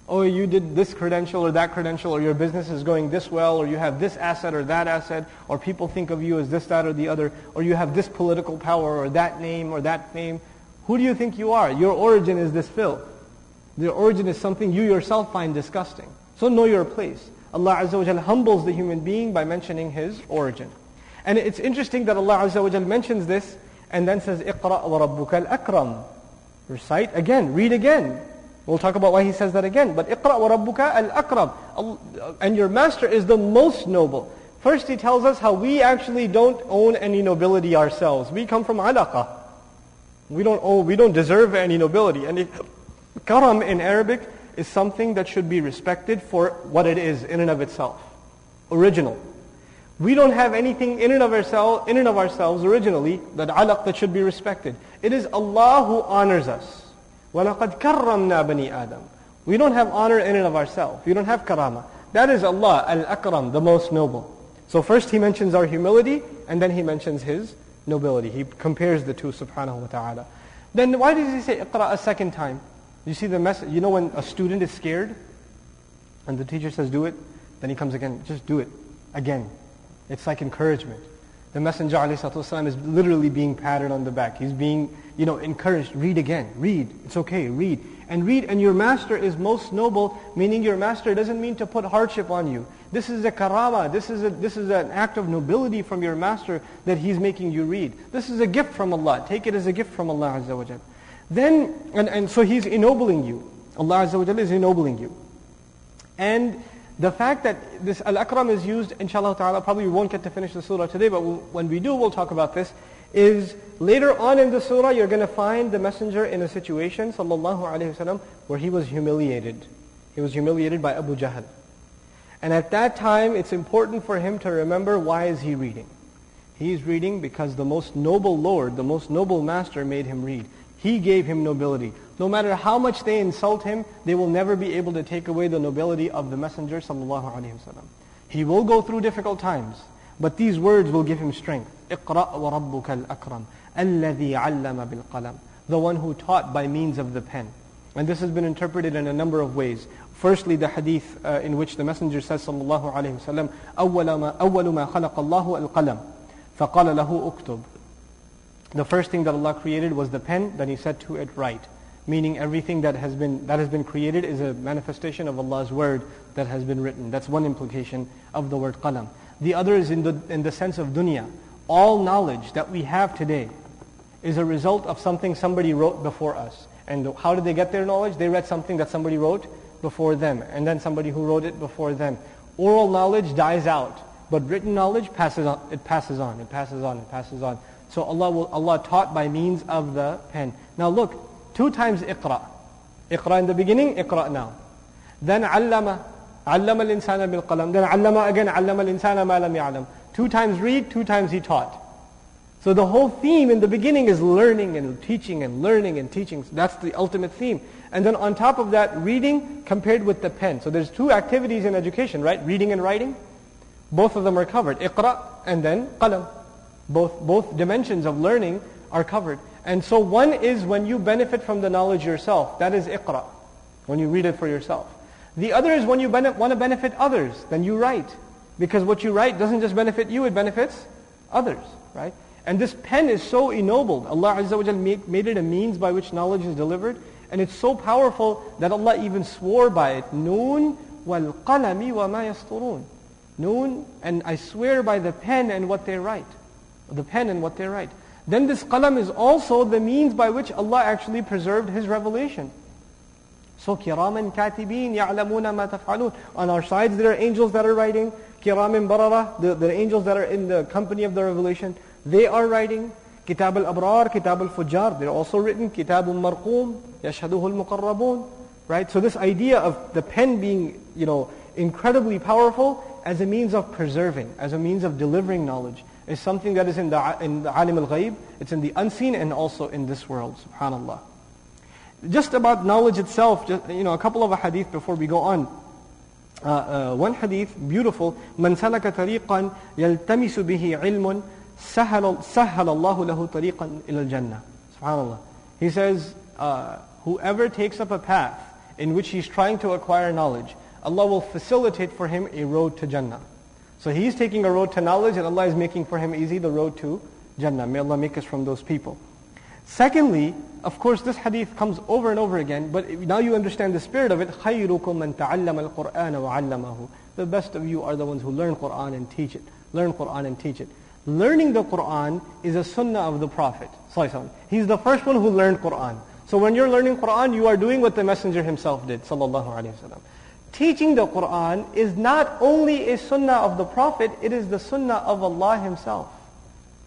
Oh, you did this credential or that credential, or your business is going this well, or you have this asset or that asset, or people think of you as this, that, or the other, or you have this political power or that name or that fame. Who do you think you are? Your origin is this filth. Your origin is something you yourself find disgusting. So know your place. Allah Azza wa humbles the human being by mentioning his origin. And it's interesting that Allah Azza wa mentions this and then says, اقرأ وَرَبُّكَ الْأَكْرَمُ Recite again, read again. We'll talk about why he says that again. But اقرأ وَرَبُّكَ الْأَكْرَمُ And your master is the most noble. First he tells us how we actually don't own any nobility ourselves. We come from alaqa. We don't owe, we don't deserve any nobility. And if, karam in Arabic is something that should be respected for what it is in and of itself. Original. We don't have anything in and of ourselves, in and of ourselves originally, that alaq that should be respected. It is Allah who honors us. وَلَقَدْ كَرَّمْنَا بَنِي آدَمَ We don't have honor in and of ourselves. We don't have karama. That is Allah, Al-Akram, the most noble. So first he mentions our humility, and then he mentions his nobility. He compares the two, subhanahu wa ta'ala. Then why does he say iqra a second time? You see the message, you know when a student is scared, and the teacher says do it, then he comes again, just do it, again. It's like encouragement. The Messenger ﷺ is literally being patted on the back. He's being, you know, encouraged. Read again. Read. It's okay. Read. And read. And your master is most noble, meaning your master doesn't mean to put hardship on you. This is a karama. This is, a, this is an act of nobility from your master that he's making you read. This is a gift from Allah. Take it as a gift from Allah Azza wa Then, and, and so he's ennobling you. Allah Azza wa is ennobling you. And the fact that this Al-Akram is used, inshallah ta'ala, probably we won't get to finish the surah today, but we'll, when we do, we'll talk about this, is later on in the surah, you're going to find the messenger in a situation, sallallahu alayhi wasallam, where he was humiliated. He was humiliated by Abu Jahl. And at that time, it's important for him to remember why is he reading. He's reading because the most noble Lord, the most noble master made him read. He gave him nobility. No matter how much they insult him, they will never be able to take away the nobility of the Messenger sallallahu alaihi wasallam. He will go through difficult times, but these words will give him strength. اقرأ وربك الأكرم الذي علم بالقلم The one who taught by means of the pen. And this has been interpreted in a number of ways. Firstly, the hadith uh, in which the Messenger says sallallahu alaihi wasallam, أول ما, أول ما خلق الله القلم فقال له اكتب The first thing that Allah created was the pen, then He said to it, write meaning everything that has been that has been created is a manifestation of Allah's word that has been written. That's one implication of the word qalam. The other is in the in the sense of dunya. All knowledge that we have today is a result of something somebody wrote before us. And how did they get their knowledge? They read something that somebody wrote before them, and then somebody who wrote it before them. Oral knowledge dies out, but written knowledge passes on. It passes on. It passes on. It passes on. So Allah will, Allah taught by means of the pen. Now look, Two times إقرأ، إقرأ in the beginning, إقرأ now. Then allama. Allama al-insana. Then allama again, allama al-insana لم lam. Two times read, two times he taught. So the whole theme in the beginning is learning and teaching and learning and teaching. So that's the ultimate theme. And then on top of that, reading compared with the pen. So there's two activities in education, right? Reading and writing. Both of them are covered. إقرأ and then قلم. Both, both dimensions of learning are covered. And so one is when you benefit from the knowledge yourself. That is iqra, when you read it for yourself. The other is when you want to benefit others, then you write. Because what you write doesn't just benefit you, it benefits others, right? And this pen is so ennobled. Allah Azza wa made it a means by which knowledge is delivered. And it's so powerful that Allah even swore by it. Noon wal qalami wa ma yasturun. Noon, and I swear by the pen and what they write. The pen and what they write. Then this qalam is also the means by which Allah actually preserved His revelation. So kiraman katibin ya'lamuna ma taf'alun. On our sides there are angels that are writing. Kiramin barara, the, the angels that are in the company of the revelation, they are writing. Kitab al-abrar, kitab al-fujjar, they're also written. Kitab al-marqum, yashhaduhu al-muqarrabun. Right? So this idea of the pen being, you know, incredibly powerful as a means of preserving, as a means of delivering knowledge It's something that is in the, in the alim al-ghayb, it's in the unseen and also in this world, subhanAllah. Just about knowledge itself, just, you know, a couple of hadith before we go on. Uh, uh, one hadith, beautiful. من سلك طريقا يلتمس به علم سهل, سهل الله له طريقا إلى الجنة. SubhanAllah. He says, uh, whoever takes up a path in which he's trying to acquire knowledge, Allah will facilitate for him a road to Jannah. So he's taking a road to knowledge and Allah is making for him easy the road to Jannah. May Allah make us from those people. Secondly, of course, this hadith comes over and over again, but now you understand the spirit of it. خَيْرُكُم مَّن تَعَلَّمَ الْقُرْآنَ وَعَلَّمَهُ The best of you are the ones who learn Qur'an and teach it. Learn Qur'an and teach it. Learning the Qur'an is a sunnah of the Prophet. He's the first one who learned Qur'an. So when you're learning Qur'an, you are doing what the Messenger himself did. Teaching the Qur'an is not only a sunnah of the Prophet, it is the sunnah of Allah himself.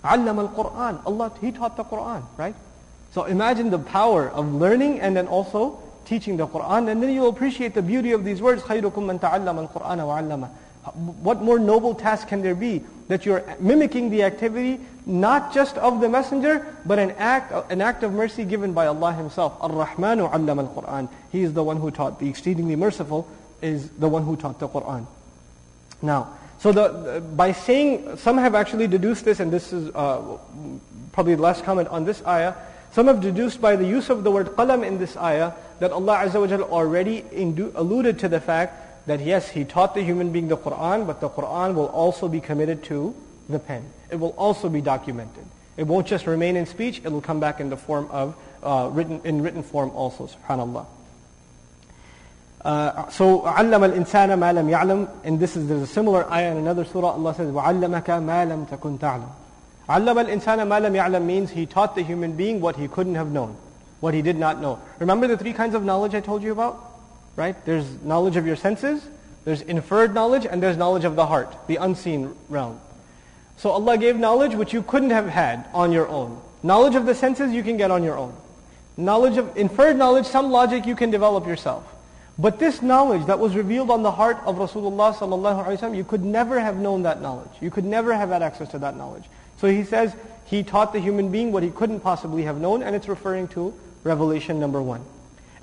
علم القرآن. Allah, He taught the Qur'an, right? So imagine the power of learning and then also teaching the Qur'an. And then you'll appreciate the beauty of these words. خَيْرُكُم مَّن تَعَلَّمَ الْقُرْآنَ وَعَلَّمَ What more noble task can there be? That you're mimicking the activity not just of the messenger, but an act, an act of mercy given by Allah Himself. Ar-Rahmanu allama al-Qur'an. He is the one who taught. The exceedingly merciful is the one who taught the Qur'an. Now, so the, by saying, some have actually deduced this, and this is uh, probably the last comment on this ayah, some have deduced by the use of the word qalam in this ayah that Allah Azza wa already alluded to the fact that yes, He taught the human being the Qur'an, but the Qur'an will also be committed to the pen. It will also be documented. It won't just remain in speech, it will come back in the form of, uh, written, in written form also, subhanAllah. Uh, so, عَلَّمَ الْإِنسَانَ مَا لَمْ يَعْلَمْ And this is, there's a similar ayah in another surah, Allah says, وَعَلَّمَكَ مَا لَمْ تَكُنْ تَعْلَمْ علم الإنسان ما لم يعلم means he taught the human being what he couldn't have known, what he did not know. Remember the three kinds of knowledge I told you about? Right? There's knowledge of your senses, there's inferred knowledge, and there's knowledge of the heart, the unseen realm. So Allah gave knowledge which you couldn't have had on your own. Knowledge of the senses you can get on your own. Knowledge of inferred knowledge, some logic you can develop yourself. But this knowledge that was revealed on the heart of Rasulullah sallallahu alaihi wasallam, you could never have known that knowledge. You could never have had access to that knowledge. So he says he taught the human being what he couldn't possibly have known, and it's referring to revelation number one.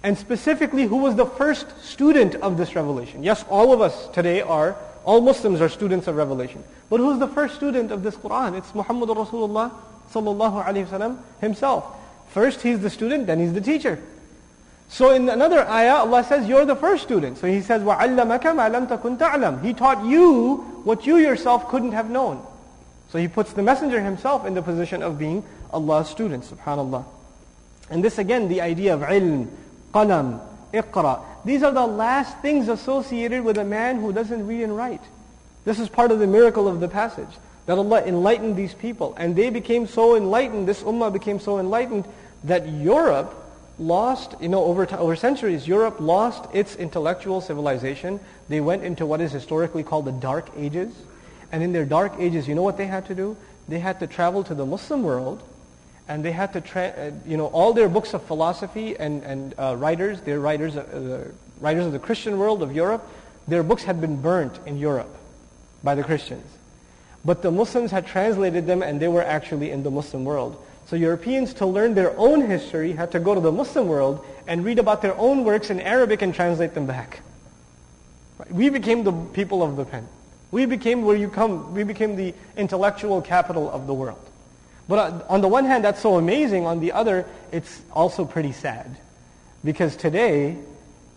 And specifically, who was the first student of this revelation? Yes, all of us today are, all Muslims are students of revelation. But who's the first student of this Quran? It's Muhammad Rasulullah sallallahu alaihi wasallam himself. First he's the student, then he's the teacher. So in another ayah, Allah says, you're the first student. So He says, وَعَلَّمَكَ مَا لَمْ تَكُنْ تَعْلَمْ He taught you what you yourself couldn't have known. So he puts the messenger himself in the position of being Allah's student, subhanAllah. And this again, the idea of ilm, qalam, iqra. These are the last things associated with a man who doesn't read and write. This is part of the miracle of the passage. That Allah enlightened these people. And they became so enlightened, this ummah became so enlightened that Europe lost, you know, over, over centuries, Europe lost its intellectual civilization. They went into what is historically called the Dark Ages. And in their dark ages, you know what they had to do? They had to travel to the Muslim world and they had to, tra- uh, you know, all their books of philosophy and, and uh, writers, their writers, uh, writers of the Christian world of Europe, their books had been burnt in Europe by the Christians. But the Muslims had translated them and they were actually in the Muslim world. So Europeans, to learn their own history, had to go to the Muslim world and read about their own works in Arabic and translate them back. We became the people of the pen. We became where you come, we became the intellectual capital of the world. But uh, on the one hand, that's so amazing. On the other, it's also pretty sad. Because today,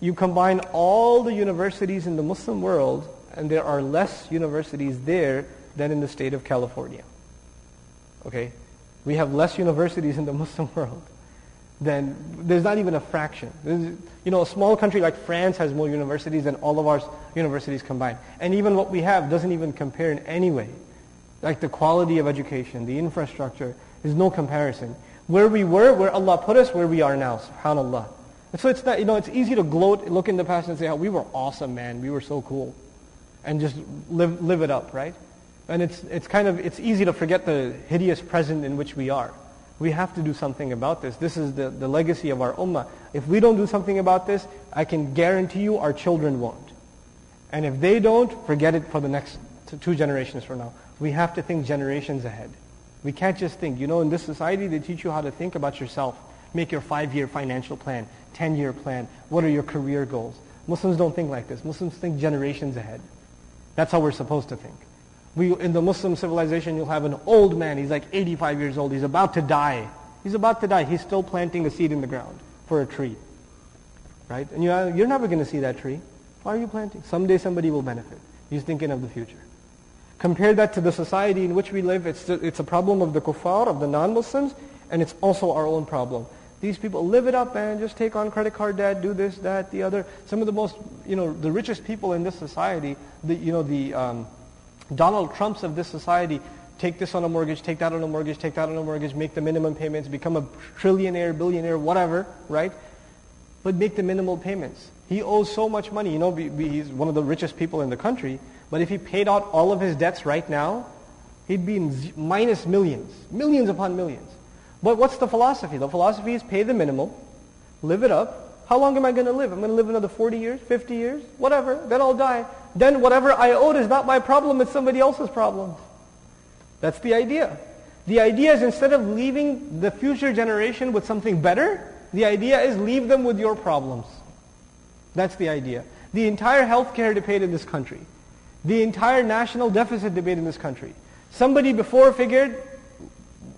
you combine all the universities in the Muslim world, and there are less universities there than in the state of California. Okay? We have less universities in the Muslim world than, there's not even a fraction. you know, a small country like France has more universities than all of our universities combined. And even what we have doesn't even compare in any way. Like the quality of education, the infrastructure, there's no comparison. Where we were, where Allah put us, where we are now, subhanAllah. And so it's not, you know, it's easy to gloat, look in the past and say, oh, we were awesome, man, we were so cool. And just live, live it up, right? And it's, it's kind of, it's easy to forget the hideous present in which we are. We have to do something about this. This is the, the legacy of our ummah. If we don't do something about this, I can guarantee you our children won't. And if they don't, forget it for the next two generations from now. We have to think generations ahead. We can't just think. You know, in this society, they teach you how to think about yourself. Make your five-year financial plan, 10-year plan. What are your career goals? Muslims don't think like this. Muslims think generations ahead. That's how we're supposed to think. We, in the Muslim civilization, you'll have an old man. He's like 85 years old. He's about to die. He's about to die. He's still planting a seed in the ground for a tree. Right? And you're, you're never going to see that tree. Why are you planting? Someday somebody will benefit. He's thinking of the future. Compare that to the society in which we live. It's, it's a problem of the kuffar, of the non-Muslims, and it's also our own problem. These people live it up and just take on credit card debt, do this, that, the other. Some of the most, you know, the richest people in this society, the, you know, the um, Donald Trumps of this society, take this on a mortgage, take that on a mortgage, take that on a mortgage, make the minimum payments, become a trillionaire, billionaire, whatever, right? But make the minimal payments. He owes so much money. You know, he's one of the richest people in the country. But if he paid out all of his debts right now, he'd be in minus millions, millions upon millions. But what's the philosophy? The philosophy is pay the minimal, live it up. How long am I going to live? I'm going to live another 40 years, 50 years, whatever. Then I'll die. Then whatever I owed is not my problem, it's somebody else's problem. That's the idea. The idea is instead of leaving the future generation with something better, the idea is leave them with your problems. That's the idea. The entire healthcare debate in this country, the entire national deficit debate in this country. Somebody before figured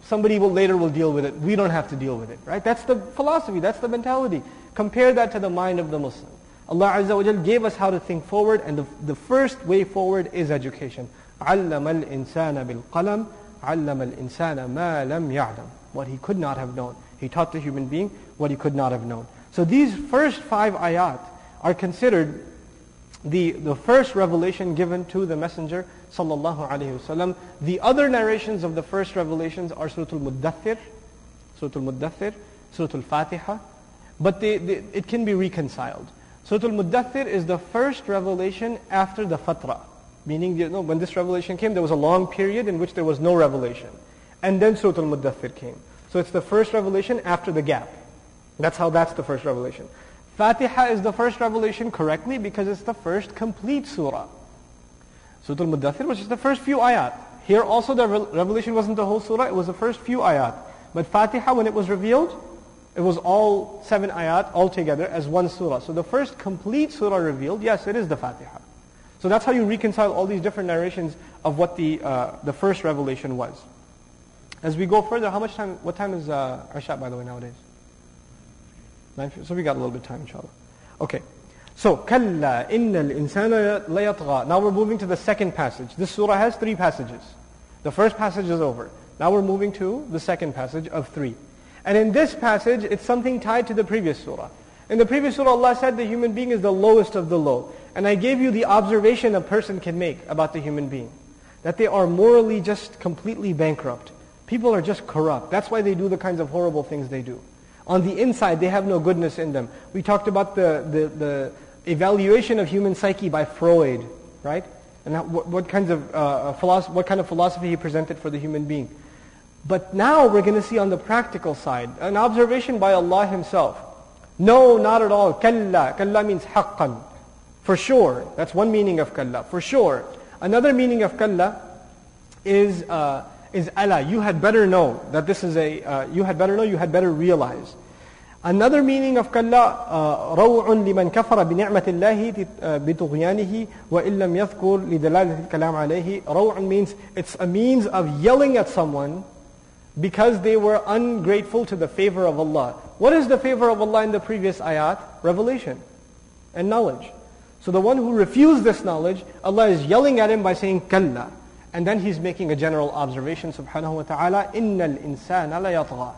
somebody will later will deal with it. We don't have to deal with it, right? That's the philosophy. That's the mentality. Compare that to the mind of the Muslim. Allah Azza wa Jal gave us how to think forward, and the, the first way forward is education. عَلَّمَ الْإِنسَانَ بِالْقَلَمِ عَلَّمَ الْإِنسَانَ مَا لَمْ يَعْلَمْ What he could not have known. He taught the human being what he could not have known. So these first five ayat are considered the, the first revelation given to the Messenger sallallahu alaihi wasallam. The other narrations of the first revelations are Surah Al-Muddathir, Surah Al-Muddathir, Surah Al-Fatiha, but they, they, it can be reconciled. Surah Al-Muddathir is the first revelation after the Fatra, meaning you know, when this revelation came, there was a long period in which there was no revelation. And then Surah Al-Muddathir came. So it's the first revelation after the gap. That's how that's the first revelation. Fatiha is the first revelation correctly because it's the first complete surah. Surah Al-Muddathir was just the first few ayat. Here also the revelation wasn't the whole surah, it was the first few ayat. But Fatiha, when it was revealed, it was all seven ayat all together as one surah. So the first complete surah revealed, yes, it is the Fatiha. So that's how you reconcile all these different narrations of what the, uh, the first revelation was. As we go further, how much time, what time is uh, Isha by the way nowadays? So we got a little bit of time, inshallah. Okay. So, كَلَّا إِنَّ الْإِنسَانَ لَيَطْغَى Now we're moving to the second passage. This surah has three passages. The first passage is over. Now we're moving to the second passage of three. And in this passage, it's something tied to the previous surah. In the previous surah, Allah said the human being is the lowest of the low. And I gave you the observation a person can make about the human being. That they are morally just completely bankrupt. People are just corrupt. That's why they do the kinds of horrible things they do. On the inside, they have no goodness in them. We talked about the, the, the evaluation of human psyche by Freud, right? And how, what, what, kinds of, uh, what kind of philosophy he presented for the human being. But now we're going to see on the practical side, an observation by Allah Himself. No, not at all. Kalla. Kalla means haqqan. For sure. That's one meaning of kalla. For sure. Another meaning of kalla is uh, is Allah. You had better know that this is a, uh, you had better know, you had better realize. Another meaning of kalla, روع لمن كفر بنعمة الله بطغيانه وإن لم يذكر لدلالة الكلام عليه. روع means it's a means of yelling at someone because they were ungrateful to the favor of Allah. What is the favor of Allah in the previous ayat? Revelation and knowledge. So the one who refused this knowledge, Allah is yelling at him by saying kalla. And then he's making a general observation, subhanahu wa ta'ala, إِنَّ الْإِنسَانَ لَيَطْغَى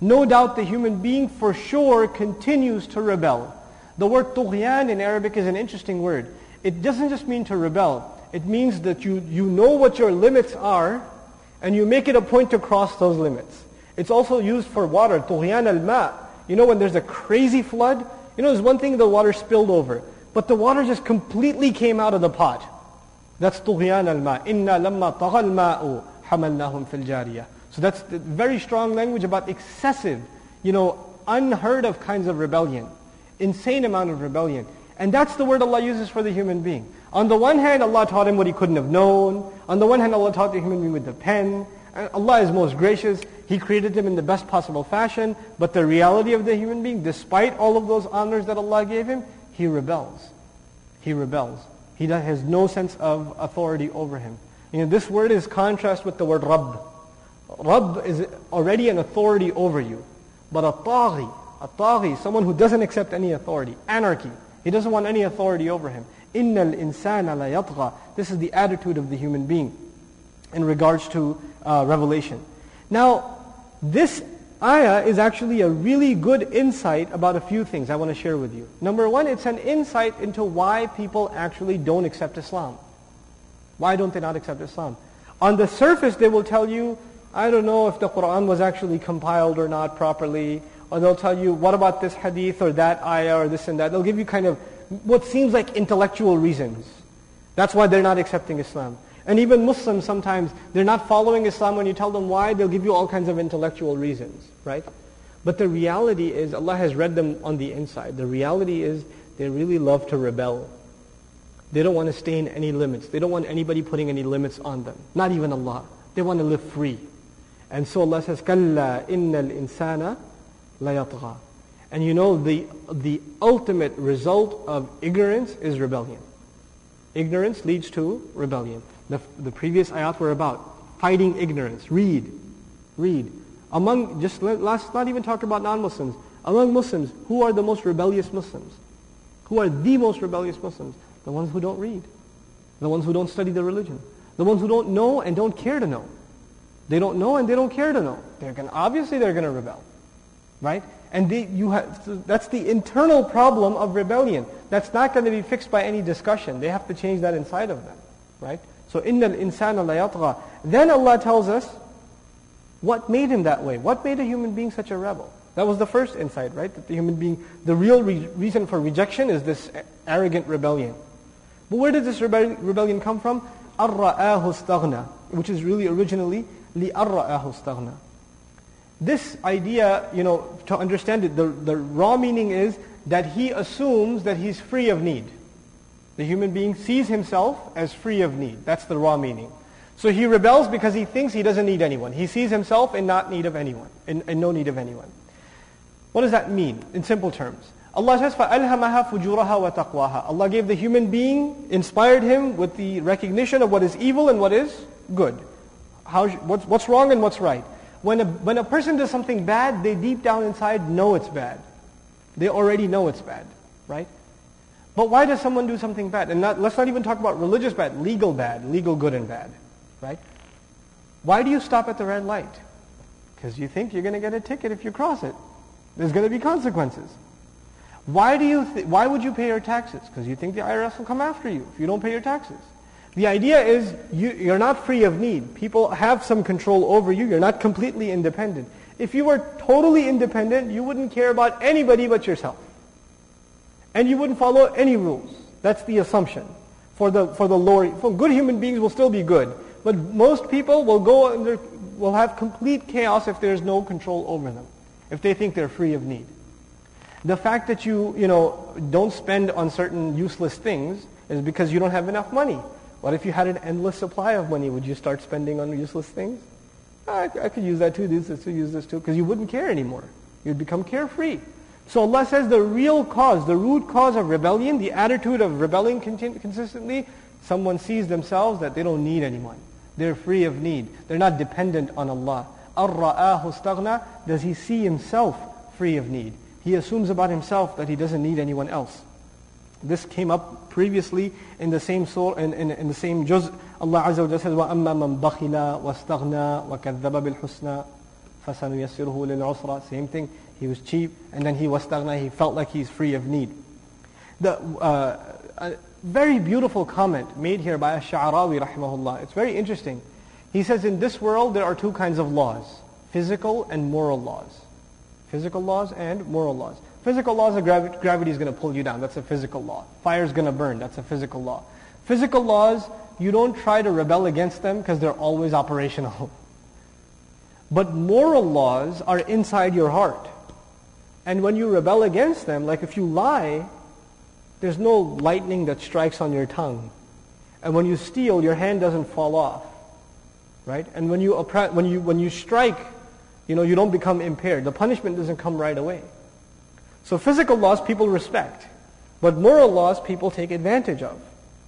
no doubt the human being for sure continues to rebel. The word tughyan in Arabic is an interesting word. It doesn't just mean to rebel. It means that you, you know what your limits are and you make it a point to cross those limits. It's also used for water, tughyan al-ma. You know when there's a crazy flood, you know there's one thing the water spilled over, but the water just completely came out of the pot. That's tughyan al-ma. Inna lamma tagha al-ma'u hamalnahum fil jariyah. So that's very strong language about excessive, you know, unheard of kinds of rebellion. Insane amount of rebellion. And that's the word Allah uses for the human being. On the one hand, Allah taught him what he couldn't have known. On the one hand, Allah taught the human being with the pen. And Allah is most gracious. He created him in the best possible fashion. But the reality of the human being, despite all of those honors that Allah gave him, he rebels. He rebels. He has no sense of authority over him. You know, this word is contrast with the word Rabb. Rabb is already an authority over you. But a taghi, a taghi, someone who doesn't accept any authority, anarchy. He doesn't want any authority over him. Innal insana la. This is the attitude of the human being in regards to uh, revelation. Now, this ayah is actually a really good insight about a few things I want to share with you. Number one, it's an insight into why people actually don't accept Islam. Why don't they not accept Islam? On the surface, they will tell you, I don't know if the Quran was actually compiled or not properly. Or they'll tell you, what about this hadith or that ayah or this and that. They'll give you kind of what seems like intellectual reasons. That's why they're not accepting Islam. And even Muslims sometimes, they're not following Islam. When you tell them why, they'll give you all kinds of intellectual reasons, right? But the reality is, Allah has read them on the inside. The reality is, they really love to rebel. They don't want to stay in any limits. They don't want anybody putting any limits on them. Not even Allah. They want to live free. And so Allah says, كَلَّا إِنَّ الْإِنسَانَ لَيَطْغَى And you know, the, the ultimate result of ignorance is rebellion. Ignorance leads to rebellion. The, the previous ayat were about fighting ignorance. Read. Read. Among, just let, let's not even talk about non-Muslims. Among Muslims, who are the most rebellious Muslims? Who are the most rebellious Muslims? The ones who don't read. The ones who don't study the religion. The ones who don't know and don't care to know. They don't know and they don't care to know. They're going obviously they're going to rebel. Right? And they, you have, so that's the internal problem of rebellion. That's not going to be fixed by any discussion. They have to change that inside of them. Right? So إِنَّ الْإِنسَانَ لَيَطْغَى Then Allah tells us what made him that way. What made a human being such a rebel? That was the first insight, right? That the human being, the real re- reason for rejection is this arrogant rebellion. But where did this rebe- rebellion come from? أَرَّآهُ اسْتَغْنَى Which is really originally لِأَرَّأَهُ اسْتَغْنَى This idea, you know, to understand it, the, the raw meaning is that he assumes that he's free of need. The human being sees himself as free of need. That's the raw meaning. So he rebels because he thinks he doesn't need anyone. He sees himself in not need of anyone, in, in no need of anyone. What does that mean in simple terms? Allah says, فَأَلْهَمَهَا فُجُورَهَا وَتَقْوَاهَا Allah gave the human being, inspired him with the recognition of what is evil and what is good. What's, what's wrong and what's right. When a, when a person does something bad, they deep down inside know it's bad. They already know it's bad, right? But why does someone do something bad? And not, let's not even talk about religious bad, legal bad, legal good and bad, right? Why do you stop at the red light? Because you think you're going to get a ticket if you cross it. There's going to be consequences. Why, do you th- why would you pay your taxes? Because you think the IRS will come after you if you don't pay your taxes. The idea is you, you're not free of need. People have some control over you. You're not completely independent. If you were totally independent, you wouldn't care about anybody but yourself. And you wouldn't follow any rules. That's the assumption. For the, for the lower, for good human beings will still be good. But most people will go under, will have complete chaos if there's no control over them. If they think they're free of need. The fact that you, you know, don't spend on certain useless things is because you don't have enough money. What if you had an endless supply of money? Would you start spending on useless things? I, I could use that too, use this too, use this too, because you wouldn't care anymore. You'd become carefree. So Allah says the real cause, the root cause of rebellion, the attitude of rebelling consistently, someone sees themselves that they don't need anyone. They're free of need. They're not dependent on Allah. أَرَّآهُ اسْتَغْنَى Does he see himself free of need? He assumes about himself that he doesn't need anyone else. This came up previously in the same soul in, in, in the same juz. Allah Azza wa Jalla says, وَأَمَّا مَنْ بَخِلَا وَاسْتَغْنَا وَكَذَّبَ بِالْحُسْنَى فَسَنُيَسِّرُهُ لِلْعُسْرَى Same thing. He was cheap and then he was وَاسْتَغْنَى He felt like he's free of need. The uh, a very beautiful comment made here by Ash-Sha'arawi rahimahullah. It's very interesting. He says, in this world there are two kinds of laws, physical and moral laws. Physical laws and moral laws. Physical laws of gravi- gravity is going to pull you down. That's a physical law. Fire is going to burn. That's a physical law. Physical laws, you don't try to rebel against them because they're always operational. But moral laws are inside your heart. And when you rebel against them, like if you lie, there's no lightning that strikes on your tongue. And when you steal, your hand doesn't fall off. Right? And when you, oppre- when you, when you strike, you know, you don't become impaired. The punishment doesn't come right away. So physical laws people respect. But moral laws people take advantage of.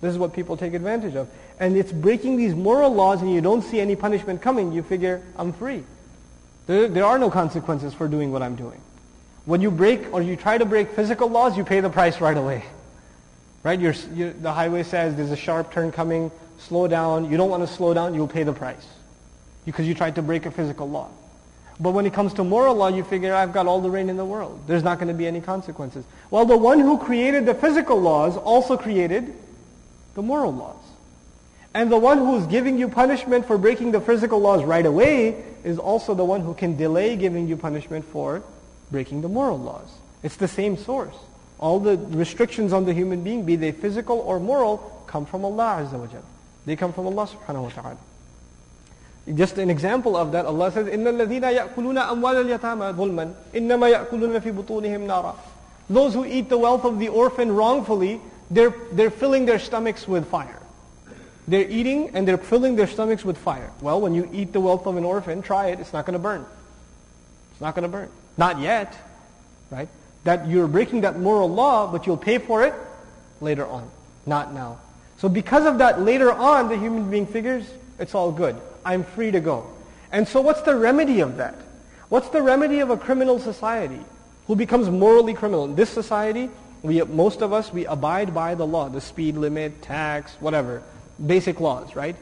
This is what people take advantage of. And it's breaking these moral laws and you don't see any punishment coming. You figure, I'm free. There, there are no consequences for doing what I'm doing. When you break or you try to break physical laws, you pay the price right away. Right? You're, you, the highway says there's a sharp turn coming, slow down. You don't want to slow down, you'll pay the price. Because you tried to break a physical law. But when it comes to moral law, you figure, I've got all the rain in the world. There's not going to be any consequences. Well, the one who created the physical laws also created the moral laws. And the one who is giving you punishment for breaking the physical laws right away is also the one who can delay giving you punishment for breaking the moral laws. It's the same source. All the restrictions on the human being, be they physical or moral, come from Allah Azza wa Jal. They come from Allah subhanahu wa ta'ala. Just an example of that, Allah says, إِنَّ الَّذِينَ يَأْكُلُونَ أَمْوَالَ الْيَتَامَى ظُلْمًا إِنَّمَا يَأْكُلُونَ فِي بُطُونِهِمْ نَارًا Those who eat the wealth of the orphan wrongfully, they're, they're filling their stomachs with fire. They're eating and they're filling their stomachs with fire. Well, when you eat the wealth of an orphan, try it. It's not going to burn. It's not going to burn. Not yet, right? That you're breaking that moral law, but you'll pay for it later on, not now. So because of that, later on, the human being figures, it's all good. I'm free to go. And so what's the remedy of that? What's the remedy of a criminal society who becomes morally criminal? In this society, we, most of us, we abide by the law, the speed limit, tax, whatever, basic laws, right?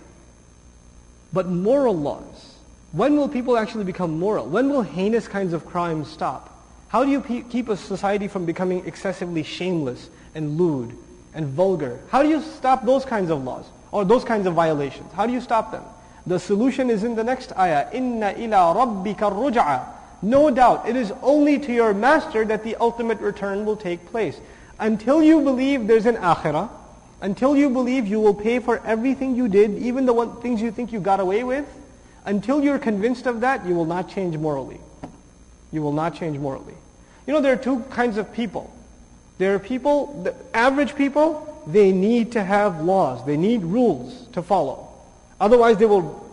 But moral laws, when will people actually become moral? When will heinous kinds of crimes stop? How do you pe- keep a society from becoming excessively shameless and lewd and vulgar? How do you stop those kinds of laws or those kinds of violations? How do you stop them? The solution is in the next ayah. Inna ila rabbika ruj'a. No doubt, it is only to your master that the ultimate return will take place. Until you believe there's an akhirah, until you believe you will pay for everything you did, even the one, things you think you got away with, until you're convinced of that, you will not change morally. You will not change morally. You know, there are two kinds of people. There are people, the average people, they need to have laws. They need rules to follow. Otherwise, they will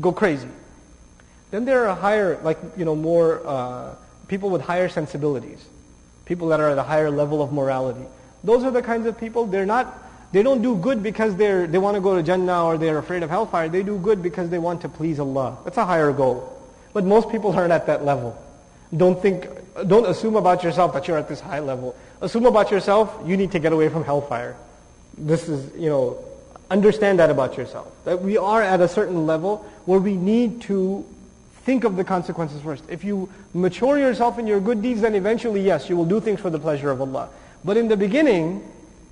go crazy. Then there are higher, like, you know, more uh, people with higher sensibilities. People that are at a higher level of morality. Those are the kinds of people, they're not, they don't do good because they're, they want to go to Jannah or they're afraid of hellfire. They do good because they want to please Allah. That's a higher goal. But most people aren't at that level. Don't think, don't assume about yourself that you're at this high level. Assume about yourself, you need to get away from hellfire. This is, you know, understand that about yourself. That we are at a certain level where we need to think of the consequences first. If you mature yourself in your good deeds, then eventually, yes, you will do things for the pleasure of Allah. But in the beginning,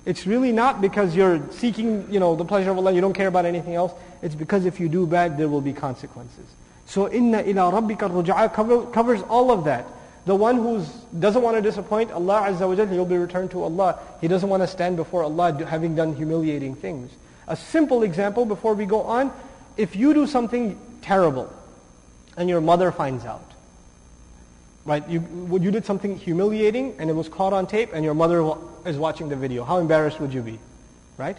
it's really not because you're seeking, you know, the pleasure of Allah, you don't care about anything else. It's because if you do bad, there will be consequences. So inna ila rabbika ruj'a cover, covers all of that. The one who doesn't want to disappoint Allah Azza wa Jalla, he'll be returned to Allah. He doesn't want to stand before Allah having done humiliating things. A simple example before we go on, if you do something terrible and your mother finds out, right, you, you did something humiliating and it was caught on tape and your mother is watching the video, how embarrassed would you be, right?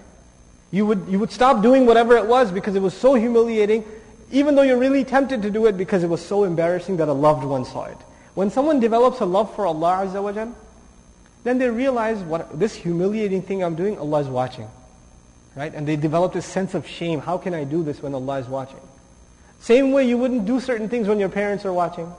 You would, you would stop doing whatever it was because it was so humiliating, even though you're really tempted to do it because it was so embarrassing that a loved one saw it. When someone develops a love for Allah Azza then they realize what this humiliating thing I'm doing, Allah is watching. Right? And they develop this sense of shame. How can I do this when Allah is watching? Same way you wouldn't do certain things when your parents are watching.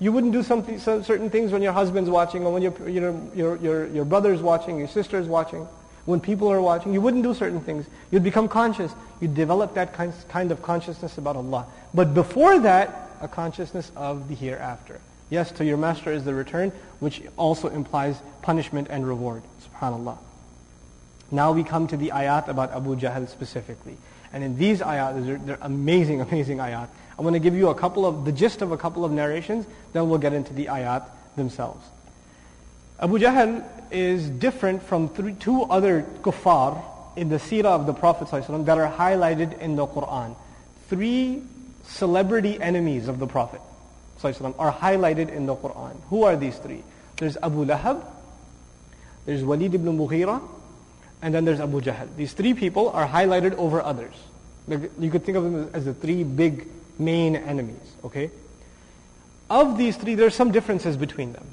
You wouldn't do certain things when your husband's watching or when your, your, your, your, your brother's watching, your sister's watching. When people are watching, you wouldn't do certain things. You'd become conscious. You'd develop that kind, kind of consciousness about Allah. But before that, a consciousness of the hereafter. Yes, to your master is the return, which also implies punishment and reward. SubhanAllah. Now we come to the ayat about Abu Jahl specifically. And in these ayat, they're, they're amazing, amazing ayat. I'm going to give you a couple of, the gist of a couple of narrations, then we'll get into the ayat themselves. Abu Jahl is different from three, two other kuffar in the seerah of the Prophet ﷺ that are highlighted in the Quran. Three celebrity enemies of the Prophet ﷺ are highlighted in the Quran. Who are these three? There's Abu Lahab, there's Walid ibn Mughira, and then there's Abu Jahl. These three people are highlighted over others. Like, You could think of them as the three big main enemies, okay? Of these three, there are some differences between them.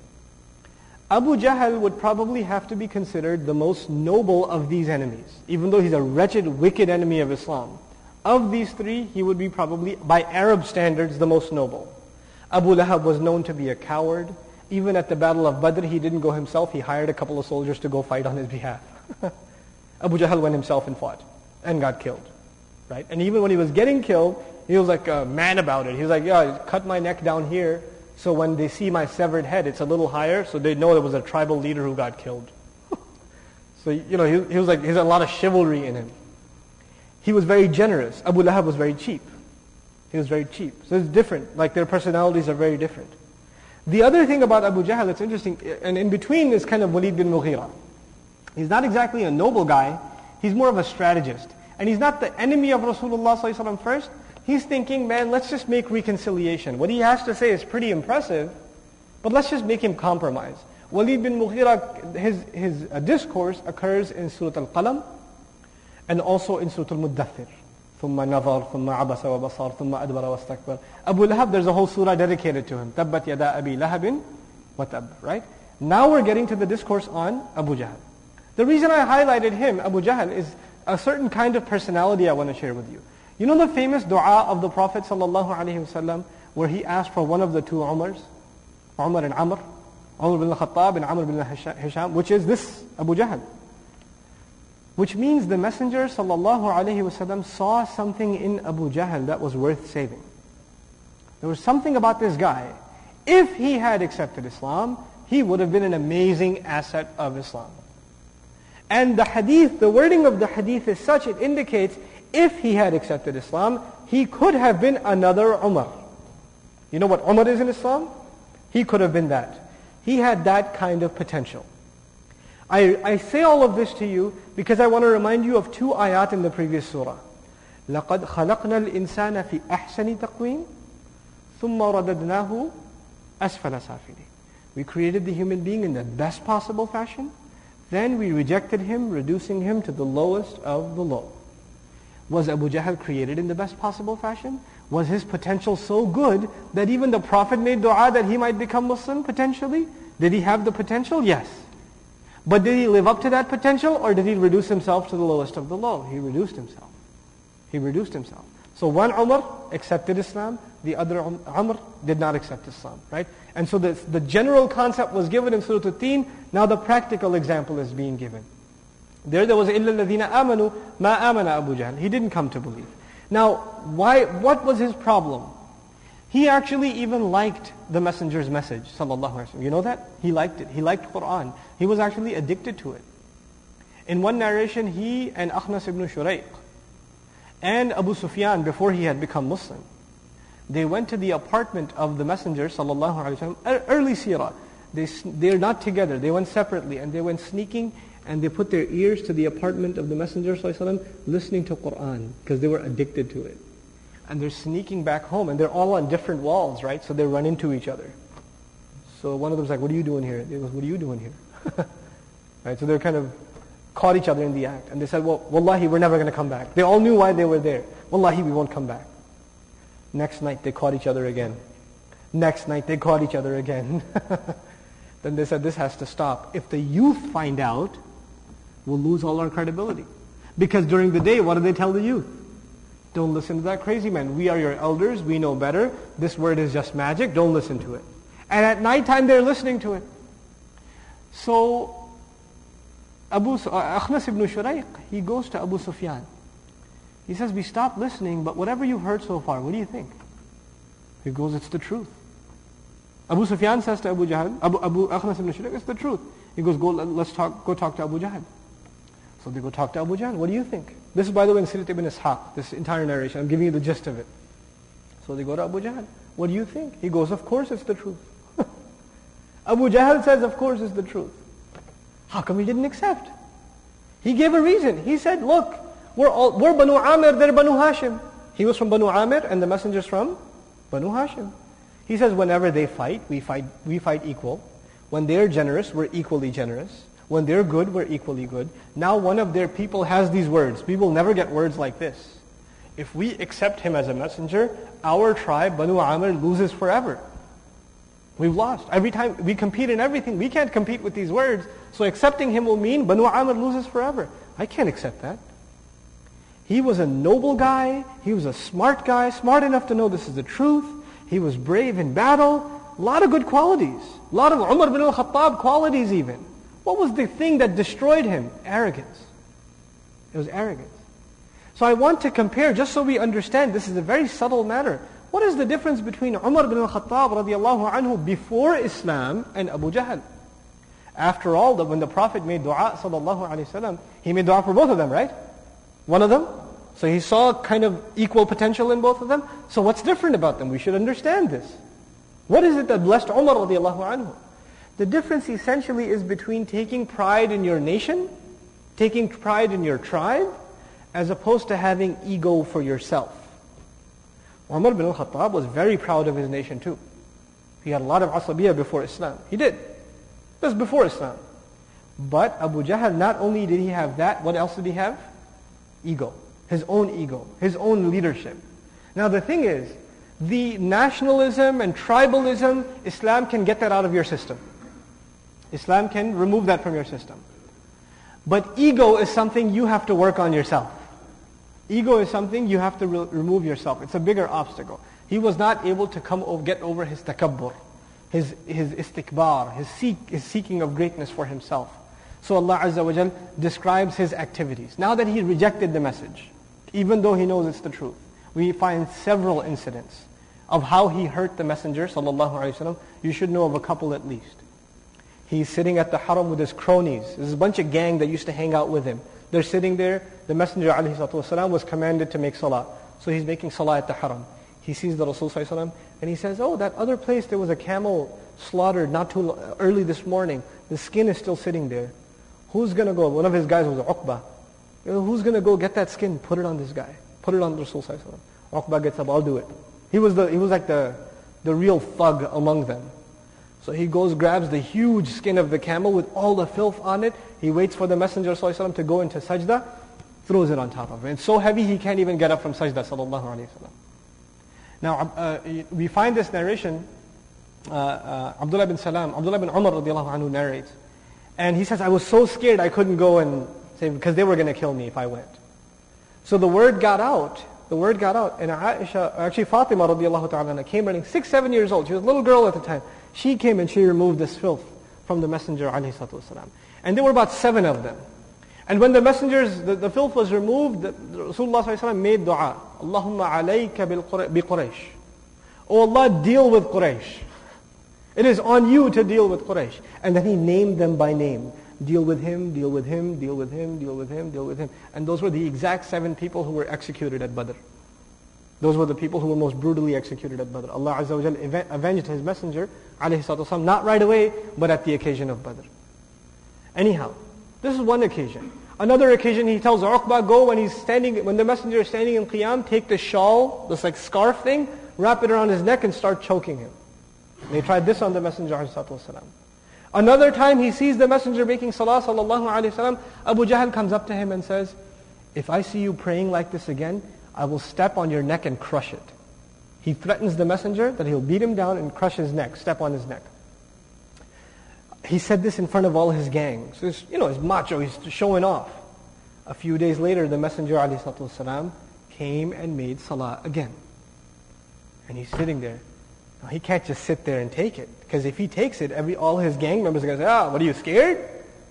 Abu Jahl would probably have to be considered the most noble of these enemies, even though he's a wretched, wicked enemy of Islam. Of these three, he would be probably, by Arab standards, the most noble. Abu Lahab was known to be a coward. Even at the Battle of Badr, he didn't go himself. He hired a couple of soldiers to go fight on his behalf. Abu Jahl went himself and fought and got killed. Right? And even when he was getting killed, he was like a man about it. He was like, yeah, cut my neck down here. So when they see my severed head, it's a little higher, so they know there was a tribal leader who got killed. so, you know, he, he was like, he has a lot of chivalry in him. He was very generous. Abu Lahab was very cheap. He was very cheap. So it's different. Like their personalities are very different. The other thing about Abu Jahl that's interesting, and in between is kind of Walid bin Mughira. He's not exactly a noble guy. He's more of a strategist. And he's not the enemy of Rasulullah ﷺ first. He's thinking, man, let's just make reconciliation. What he has to say is pretty impressive, but let's just make him compromise. Walid bin Mughira, his, his uh, discourse occurs in Surah Al-Qalam and also in Surah Al-Muddathir. ثم نظر ثم عبس وبصر ثم أدبر واستكبر Abu Lahab, there's a whole surah dedicated to him. تبت يدا أبي لهب وتب. Right? Now we're getting to the discourse on Abu Jahl. The reason I highlighted him, Abu Jahl, is a certain kind of personality I want to share with you. You know the famous dua of the Prophet wasallam where he asked for one of the two Umars, Umar and Amr, Umar bin Khattab and Amr bin Hisham, which is this Abu Jahl. Which means the Messenger wasallam saw something in Abu Jahl that was worth saving. There was something about this guy. If he had accepted Islam, he would have been an amazing asset of Islam. And the hadith, the wording of the hadith is such, it indicates if he had accepted Islam, he could have been another Umar. You know what Umar is in Islam? He could have been that. He had that kind of potential. I, I say all of this to you because I want to remind you of two ayat in the previous surah. لقد خلقنا الإنسان في أحسن تقويم ثم رددناه أسفل سافلين. We created the human being in the best possible fashion then we rejected him, reducing him to the lowest of the low. Was Abu Jahl created in the best possible fashion? Was his potential so good that even the Prophet made dua that he might become Muslim potentially? Did he have the potential? Yes. But did he live up to that potential or did he reduce himself to the lowest of the low? He reduced himself. He reduced himself. So one Umar accepted Islam, the other Umar did not accept Islam, right? And so the the general concept was given in Surah Al-Teen, now the practical example is being given. There there was إِلَّا الَّذِينَ آمَنُوا مَا آمَنَ Abu Jahl. He didn't come to believe. Now, why, what was his problem? He actually even liked the messenger's message, sallallahu alaihi wasallam. You know that? He liked it. He liked Quran. He was actually addicted to it. In one narration, he and Akhnas ibn Shuraiq and Abu Sufyan, before he had become Muslim, they went to the apartment of the messenger, sallallahu alaihi wasallam, early seerah. They, they're not together. They went separately and they went sneaking and they put their ears to the apartment of the Messenger ﷺ listening to Quran because they were addicted to it. And they're sneaking back home and they're all on different walls, right? So they run into each other. So one of them's like, what are you doing here? They goes, what are you doing here? right? So they're kind of caught each other in the act. And they said, well, wallahi, we're never going to come back. They all knew why they were there. Wallahi, we won't come back. Next night, they caught each other again. Next night, they caught each other again. then they said, this has to stop. If the youth find out, we'll lose all our credibility. Because during the day, what do they tell the youth? Don't listen to that crazy man. We are your elders. We know better. This word is just magic. Don't listen to it. And at nighttime, they're listening to it. So, Abu uh, Akhnas ibn Shuraiq, he goes to Abu Sufyan. He says, we stopped listening, but whatever you've heard so far, what do you think? He goes, it's the truth. Abu Sufyan says to Abu Jahl, Abu, Abu Akhnas ibn it's the truth. He goes, go, let's talk, go talk to Abu Jahl. So they go talk to Abu Jahl. What do you think? This is, by the way, in Sirat ibn Ishaq, this entire narration. I'm giving you the gist of it. So they go to Abu Jahl. What do you think? He goes, of course it's the truth. Abu Jahl says, of course it's the truth. How come he didn't accept? He gave a reason. He said, look, we're, all, we're Banu Amir, they're Banu Hashim. He was from Banu Amir and the messenger's from Banu Hashim. He says, whenever they fight, we fight, we fight equal. When they're generous, we're equally generous. When they're good, we're equally good. Now one of their people has these words. We will never get words like this. If we accept him as a messenger, our tribe, Banu Amr, loses forever. We've lost. Every time we compete in everything, we can't compete with these words. So accepting him will mean Banu Amr loses forever. I can't accept that. He was a noble guy. He was a smart guy, smart enough to know this is the truth. He was brave in battle. A lot of good qualities. A lot of Umar al-Khattab qualities even. What was the thing that destroyed him? Arrogance. It was arrogance. So I want to compare, just so we understand, this is a very subtle matter. What is the difference between Umar bin al-Khattab radiallahu anhu before Islam and Abu Jahl? After all, when the Prophet made dua sallallahu alayhi wasallam, he made dua for both of them, right? One of them. So he saw kind of equal potential in both of them. So what's different about them? We should understand this. What is it that blessed Umar radiallahu anhu? The difference essentially is between taking pride in your nation, taking pride in your tribe, as opposed to having ego for yourself. Umar bin al-Khattab was very proud of his nation too. He had a lot of asabiyah before Islam. He did. This before Islam. But Abu Jahl, not only did he have that, what else did he have? Ego. His own ego. His own leadership. Now the thing is, the nationalism and tribalism, Islam can get that out of your system. Islam can remove that from your system. But ego is something you have to work on yourself. Ego is something you have to re- remove yourself. It's a bigger obstacle. He was not able to come over, get over his takabbur, his, his istikbar, his, seek, his seeking of greatness for himself. So Allah Azza wa Jal describes his activities. Now that he rejected the message, even though he knows it's the truth, we find several incidents of how he hurt the messenger sallallahu alaihi wasallam. You should know of a couple at least. He's sitting at the haram with his cronies. There's a bunch of gang that used to hang out with him. They're sitting there. The Messenger ﷺ was commanded to make salah. So he's making salah at the haram. He sees the Rasul ﷺ and he says, oh, that other place there was a camel slaughtered not too early this morning. The skin is still sitting there. Who's going to go? One of his guys was Uqba. Who's going to go get that skin, put it on this guy? Put it on Rasul ﷺ. Uqba gets up, I'll do it. He was, the, he was like the, the real thug among them. So he goes, grabs the huge skin of the camel with all the filth on it. He waits for the Messenger ﷺ to go into sajda, throws it on top of it. It's so heavy he can't even get up from sajda sallallahu Now, uh, we find this narration, uh, uh, Abdullah bin Salam, Abdullah bin Umar radiallahu anhu narrates. And he says, I was so scared I couldn't go and say, because they were going to kill me if I went. So the word got out the word got out, and Aisha, actually Fatima radiallahu ta'ala came running, six, seven years old. She was a little girl at the time. She came and she removed this filth from the Messenger alayhi And there were about seven of them. And when the messengers, the, the filth was removed, Rasulullah made dua. Allahumma alayka bi Quraysh. Oh Allah, deal with Quraysh. It is on you to deal with Quraysh. And then he named them by name. Deal with him, deal with him, deal with him, deal with him, deal with him. And those were the exact seven people who were executed at Badr. Those were the people who were most brutally executed at Badr. Allah Azza wa avenged His Messenger, alayhi not right away, but at the occasion of Badr. Anyhow, this is one occasion. Another occasion, he tells Uqba, go when he's standing, when the messenger is standing in Qiyam, take the shawl, this like scarf thing, wrap it around his neck and start choking him. they tried this on the messenger, alayhi Another time he sees the messenger making salah sallallahu alayhi wasallam. Abu Jahl comes up to him and says, if I see you praying like this again, I will step on your neck and crush it. He threatens the messenger that he'll beat him down and crush his neck, step on his neck. He said this in front of all his gang. So he's, you know, he's macho, he's showing off. A few days later, the messenger والسلام, came and made salah again. And he's sitting there. He can't just sit there and take it. Because if he takes it, every, all his gang members are going to say, ah, what are you, scared?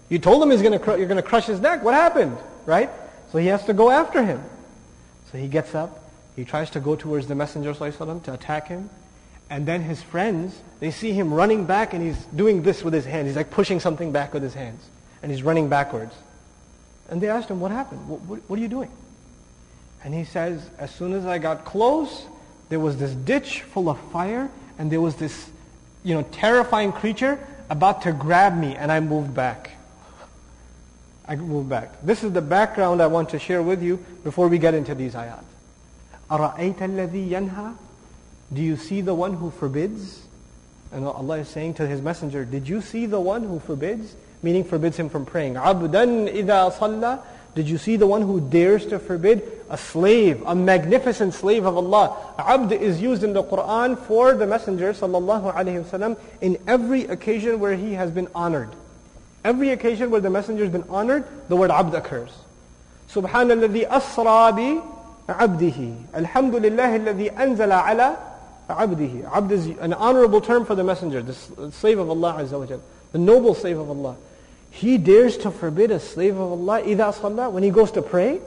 You told him he's gonna, you're going to crush his neck. What happened? Right? So he has to go after him. So he gets up. He tries to go towards the Messenger to attack him. And then his friends, they see him running back and he's doing this with his hands. He's like pushing something back with his hands. And he's running backwards. And they asked him, what happened? What, what, what are you doing? And he says, as soon as I got close, there was this ditch full of fire and there was this you know, terrifying creature about to grab me and I moved back. I moved back. This is the background I want to share with you before we get into these ayat. أَرَأَيْتَ الَّذِي يَنْهَى Do you see the one who forbids? And Allah is saying to His Messenger, did you see the one who forbids? Meaning forbids him from praying. عَبْدًا إِذَا صَلَّى did you see the one who dares to forbid? A slave, a magnificent slave of Allah. Abd is used in the Quran for the Messenger sallallahu alaihi wasallam in every occasion where he has been honored. Every occasion where the Messenger has been honored, the word abd occurs. Subhanalladhi asra bi abdihi. Alhamdulillah الذي anzala على abdihi. Abd is an honorable term for the Messenger, the slave of Allah azza wa The noble slave of Allah. He dares to forbid a slave of Allah إذا صلى when he goes to pray.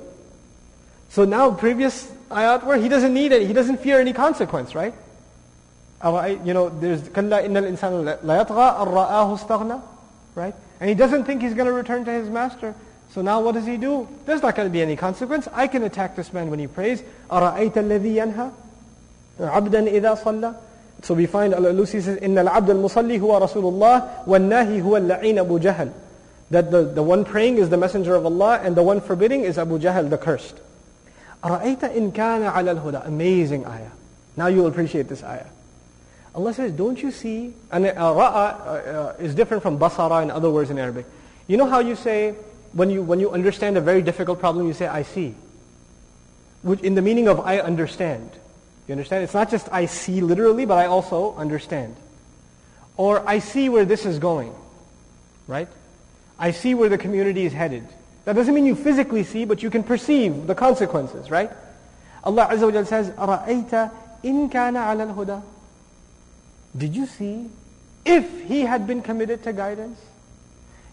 So now previous ayat where he doesn't need it, he doesn't fear any consequence, right? You know, there's كلا إن الإنسان لا يطغى أن رآه استغنى, right? And he doesn't think he's going to return to his master. So now what does he do? There's not going to be any consequence. I can attack this man when he prays. أَرَأَيْتَ الَّذِي يَنْهَى عَبْدًا إِذَا صَلَّى So we find Al-Alusi says, إِنَّ الْعَبْدَ الْمُصَلِّي هُوَ رَسُولُ اللَّهِ وَالنَّاهِ هُوَ اللَّعِينَ أبو جهل. That the, the one praying is the messenger of Allah and the one forbidding is Abu Jahl, the cursed. أَرَأَيْتَ إِنْ كَانَ عَلَى الْهُدَى Amazing ayah. Now you'll appreciate this ayah. Allah says, don't you see, and uh, ra'a uh, is different from basara in other words in Arabic. You know how you say, when you, when you understand a very difficult problem, you say, I see. Which in the meaning of I understand. You understand? It's not just I see literally, but I also understand. Or I see where this is going. Right? I see where the community is headed. That doesn't mean you physically see, but you can perceive the consequences, right? Allah Azza wa says, أَرَأَيْتَ إِن كَانَ عَلَى الْهُدَى Did you see if he had been committed to guidance?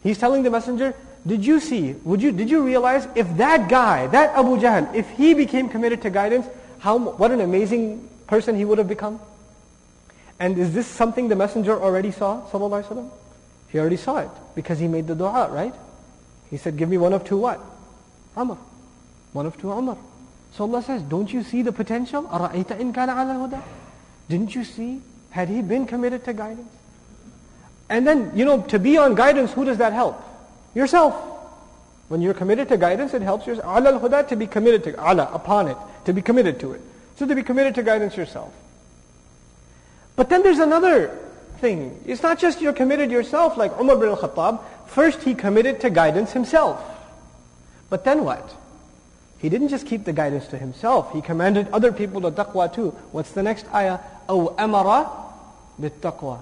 He's telling the messenger, did you see, would you, did you realize if that guy, that Abu Jahl, if he became committed to guidance, how, what an amazing person he would have become? And is this something the messenger already saw, sallallahu alaihi wasallam? He already saw it because he made the dua, right? He said, give me one of two what? Umar. One of two Umar. So Allah says, don't you see the potential? أَرَأَيْتَ إِن كَانَ عَلَى الْهُدَى Didn't you see? Had he been committed to guidance? And then, you know, to be on guidance, who does that help? Yourself. When you're committed to guidance, it helps yourself. Ala al-huda, to be committed to, ala, upon it, to be committed to it. So to be committed to guidance yourself. But then there's another thing. It's not just you're committed yourself, like Umar bin al-Khattab. First he committed to guidance himself. But then what? He didn't just keep the guidance to himself. He commanded other people to taqwa too. What's the next ayah? أو أمر بالتقوى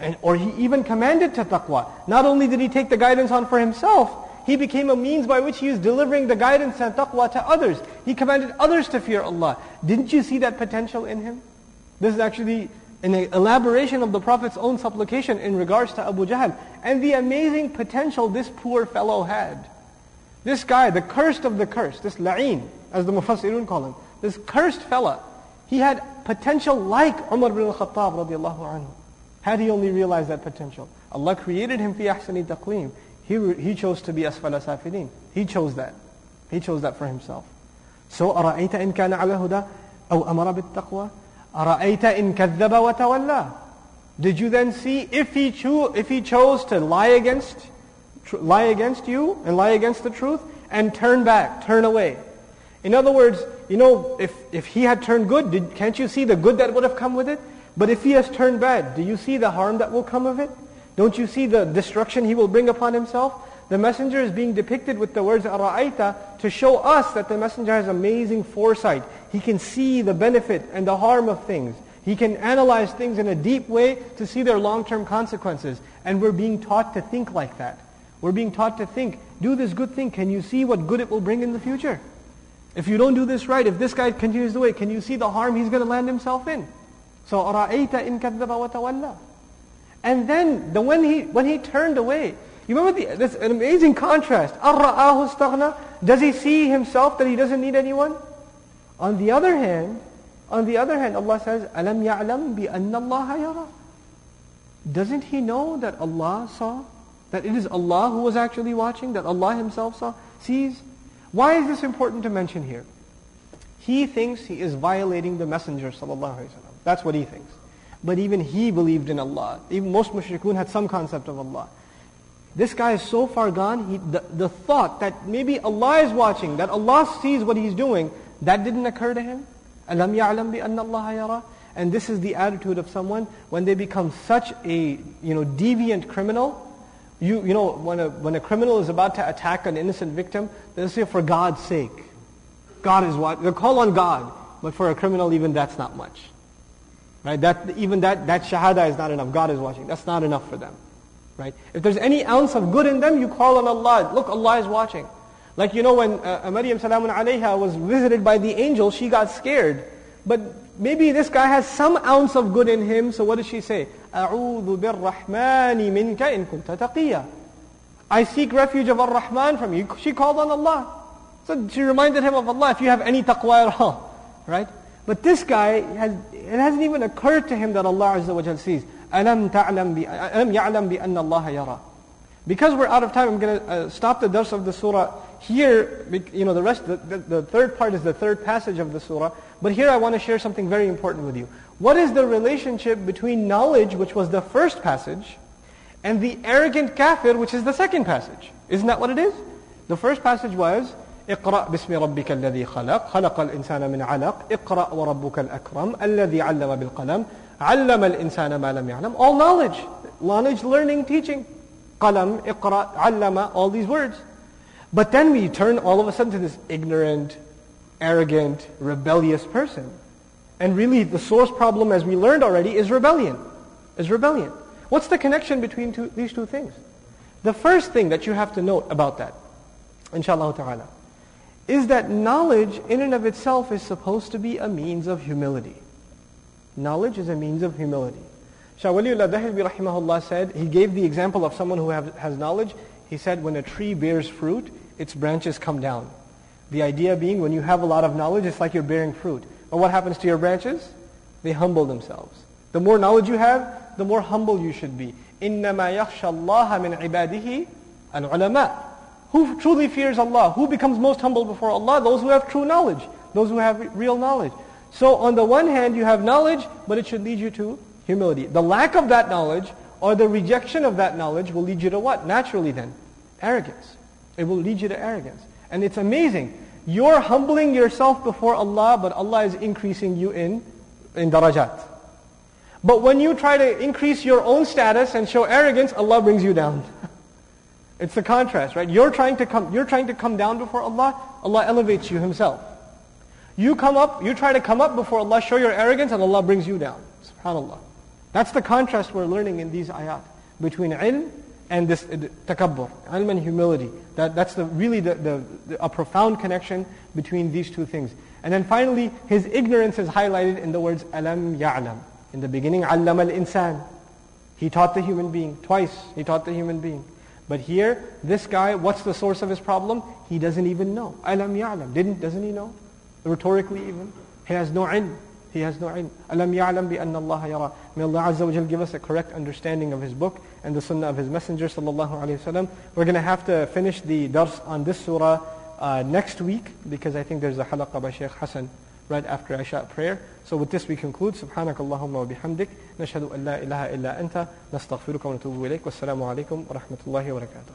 and, or he even commanded to taqwa. Not only did he take the guidance on for himself, he became a means by which he was delivering the guidance and taqwa to others. He commanded others to fear Allah. Didn't you see that potential in him? This is actually an elaboration of the Prophet's own supplication in regards to Abu Jahl and the amazing potential this poor fellow had. This guy, the cursed of the cursed, this la'in, as the Mufassirun call him, this cursed fella, he had potential like Umar ibn al-Khattab radiallahu anhu. Had he only realized that potential. Allah created him fi ahsani taqweem. He, he chose to be asfala safilin. He chose that. He chose that for himself. So, أَرَأَيْتَ إِنْ كَانَ عَلَى هُدَى أَوْ أَمَرَ بِالتَّقْوَى أَرَأَيْتَ إِن كَذَّبَ وَتَوَلَّى Did you then see if he, cho- if he chose to lie against, tr- lie against you and lie against the truth and turn back, turn away? In other words, you know, if, if he had turned good, did, can't you see the good that would have come with it? But if he has turned bad, do you see the harm that will come of it? Don't you see the destruction he will bring upon himself? The messenger is being depicted with the words أَرَأَيْتَ to show us that the messenger has amazing foresight. He can see the benefit and the harm of things. He can analyze things in a deep way to see their long-term consequences. And we're being taught to think like that. We're being taught to think, do this good thing. Can you see what good it will bring in the future? If you don't do this right, if this guy continues the way, can you see the harm he's going to land himself in? So أَرَأَيْتَ إِن كَذَّبَ وَتَوَلَّى And then the, when, he, when he turned away, you remember the, this an amazing contrast. Staghna. Does he see himself that he doesn't need anyone? On the other hand, on the other hand, Allah says, "Alam ya'lam bi anna Allah yara." Doesn't he know that Allah saw? That it is Allah who was actually watching, that Allah himself saw, sees? Why is this important to mention here? He thinks he is violating the Messenger sallallahu That's what he thinks. But even he believed in Allah. Even most mushrikun had some concept of Allah. This guy is so far gone, he, the, the thought that maybe Allah is watching, that Allah sees what he's doing, that didn't occur to him. أَلَمْ يَعْلَمْ بِأَنَّ اللَّهَ يَرَى And this is the attitude of someone when they become such a you know, deviant criminal. You, you know, when a, when a criminal is about to attack an innocent victim, they'll say, for God's sake. God is what? They'll call on God. But for a criminal, even that's not much. Right? That, even that, that shahada is not enough. God is watching. That's not enough for them. Right? If there's any ounce of good in them, you call on Allah. Look, Allah is watching. Like you know when uh, Maryam salamun alayha was visited by the angel, she got scared. But maybe this guy has some ounce of good in him, so what does she say? أعوذ بالرحمن منك إن كنت تقيا. I seek refuge of Ar-Rahman from you. She called on Allah. So she reminded him of Allah if you have any taqwa at all. Right? But this guy, has, it hasn't even occurred to him that Allah Azza wa Jal sees. أَلَمْ تَعْلَمْ أَلَمْ يَعْلَمْ بِأَنَّ اللَّهَ يَرَى Because we're out of time, I'm going to uh, stop the dars of the surah here. You know, the rest, the, the, the third part is the third passage of the surah. But here I want to share something very important with you. What is the relationship between knowledge, which was the first passage, and the arrogant kafir, which is the second passage? Isn't that what it is? The first passage was, اقرأ باسم ربك الذي خلق خلق الإنسان من علق اقرأ وربك الأكرم الذي علم بالقلم علم الإنسان ما لم يعلم all knowledge knowledge learning teaching قلم اقرأ علم all these words but then we turn all of a sudden to this ignorant arrogant rebellious person and really the source problem as we learned already is rebellion is rebellion what's the connection between two, these two things the first thing that you have to note about that inshallah ta'ala is that knowledge in and of itself is supposed to be a means of humility. Knowledge is a means of humility. Shah Waliullah Dahilbi rahimahullah said, he gave the example of someone who have, has knowledge. He said, when a tree bears fruit, its branches come down. The idea being, when you have a lot of knowledge, it's like you're bearing fruit. But what happens to your branches? They humble themselves. The more knowledge you have, the more humble you should be. إِنَّمَا يَخْشَى اللَّهَ مِنْ عِبَادِهِ الْعُلَمَاء who truly fears Allah? Who becomes most humble before Allah? Those who have true knowledge. Those who have real knowledge. So on the one hand, you have knowledge, but it should lead you to humility. The lack of that knowledge or the rejection of that knowledge will lead you to what? Naturally then, arrogance. It will lead you to arrogance. And it's amazing. You're humbling yourself before Allah, but Allah is increasing you in, in darajat. But when you try to increase your own status and show arrogance, Allah brings you down. It's the contrast, right? You're trying to come, you're trying to come down before Allah, Allah elevates you Himself. You come up, you try to come up before Allah, show your arrogance, and Allah brings you down. Subhanallah. That's the contrast we're learning in these ayat between ilm and this uh, takabbur, ilm and humility. That, that's the, really the, the, the, a profound connection between these two things. And then finally, his ignorance is highlighted in the words alam ya'lam. In the beginning, allam al-insan. He taught the human being. Twice, he taught the human being. But here, this guy, what's the source of his problem? He doesn't even know. Alam ya'lam. Didn't, doesn't he know? Rhetorically even. He has no ilm. He has no ilm. Alam ya'lam bi anna Allah yara. May Allah Azza wa Jal give us a correct understanding of His book and the sunnah of His Messenger sallallahu alayhi wasallam. We're going to have to finish the dars on this surah uh, next week because I think there's a halaqah by Shaykh Hassan right after Isha prayer. So with this we conclude. سبحانك اللهم وبحمدك نشهد أن لا إله إلا أنت نستغفرك ونتوب إليك والسلام عليكم ورحمة الله وبركاته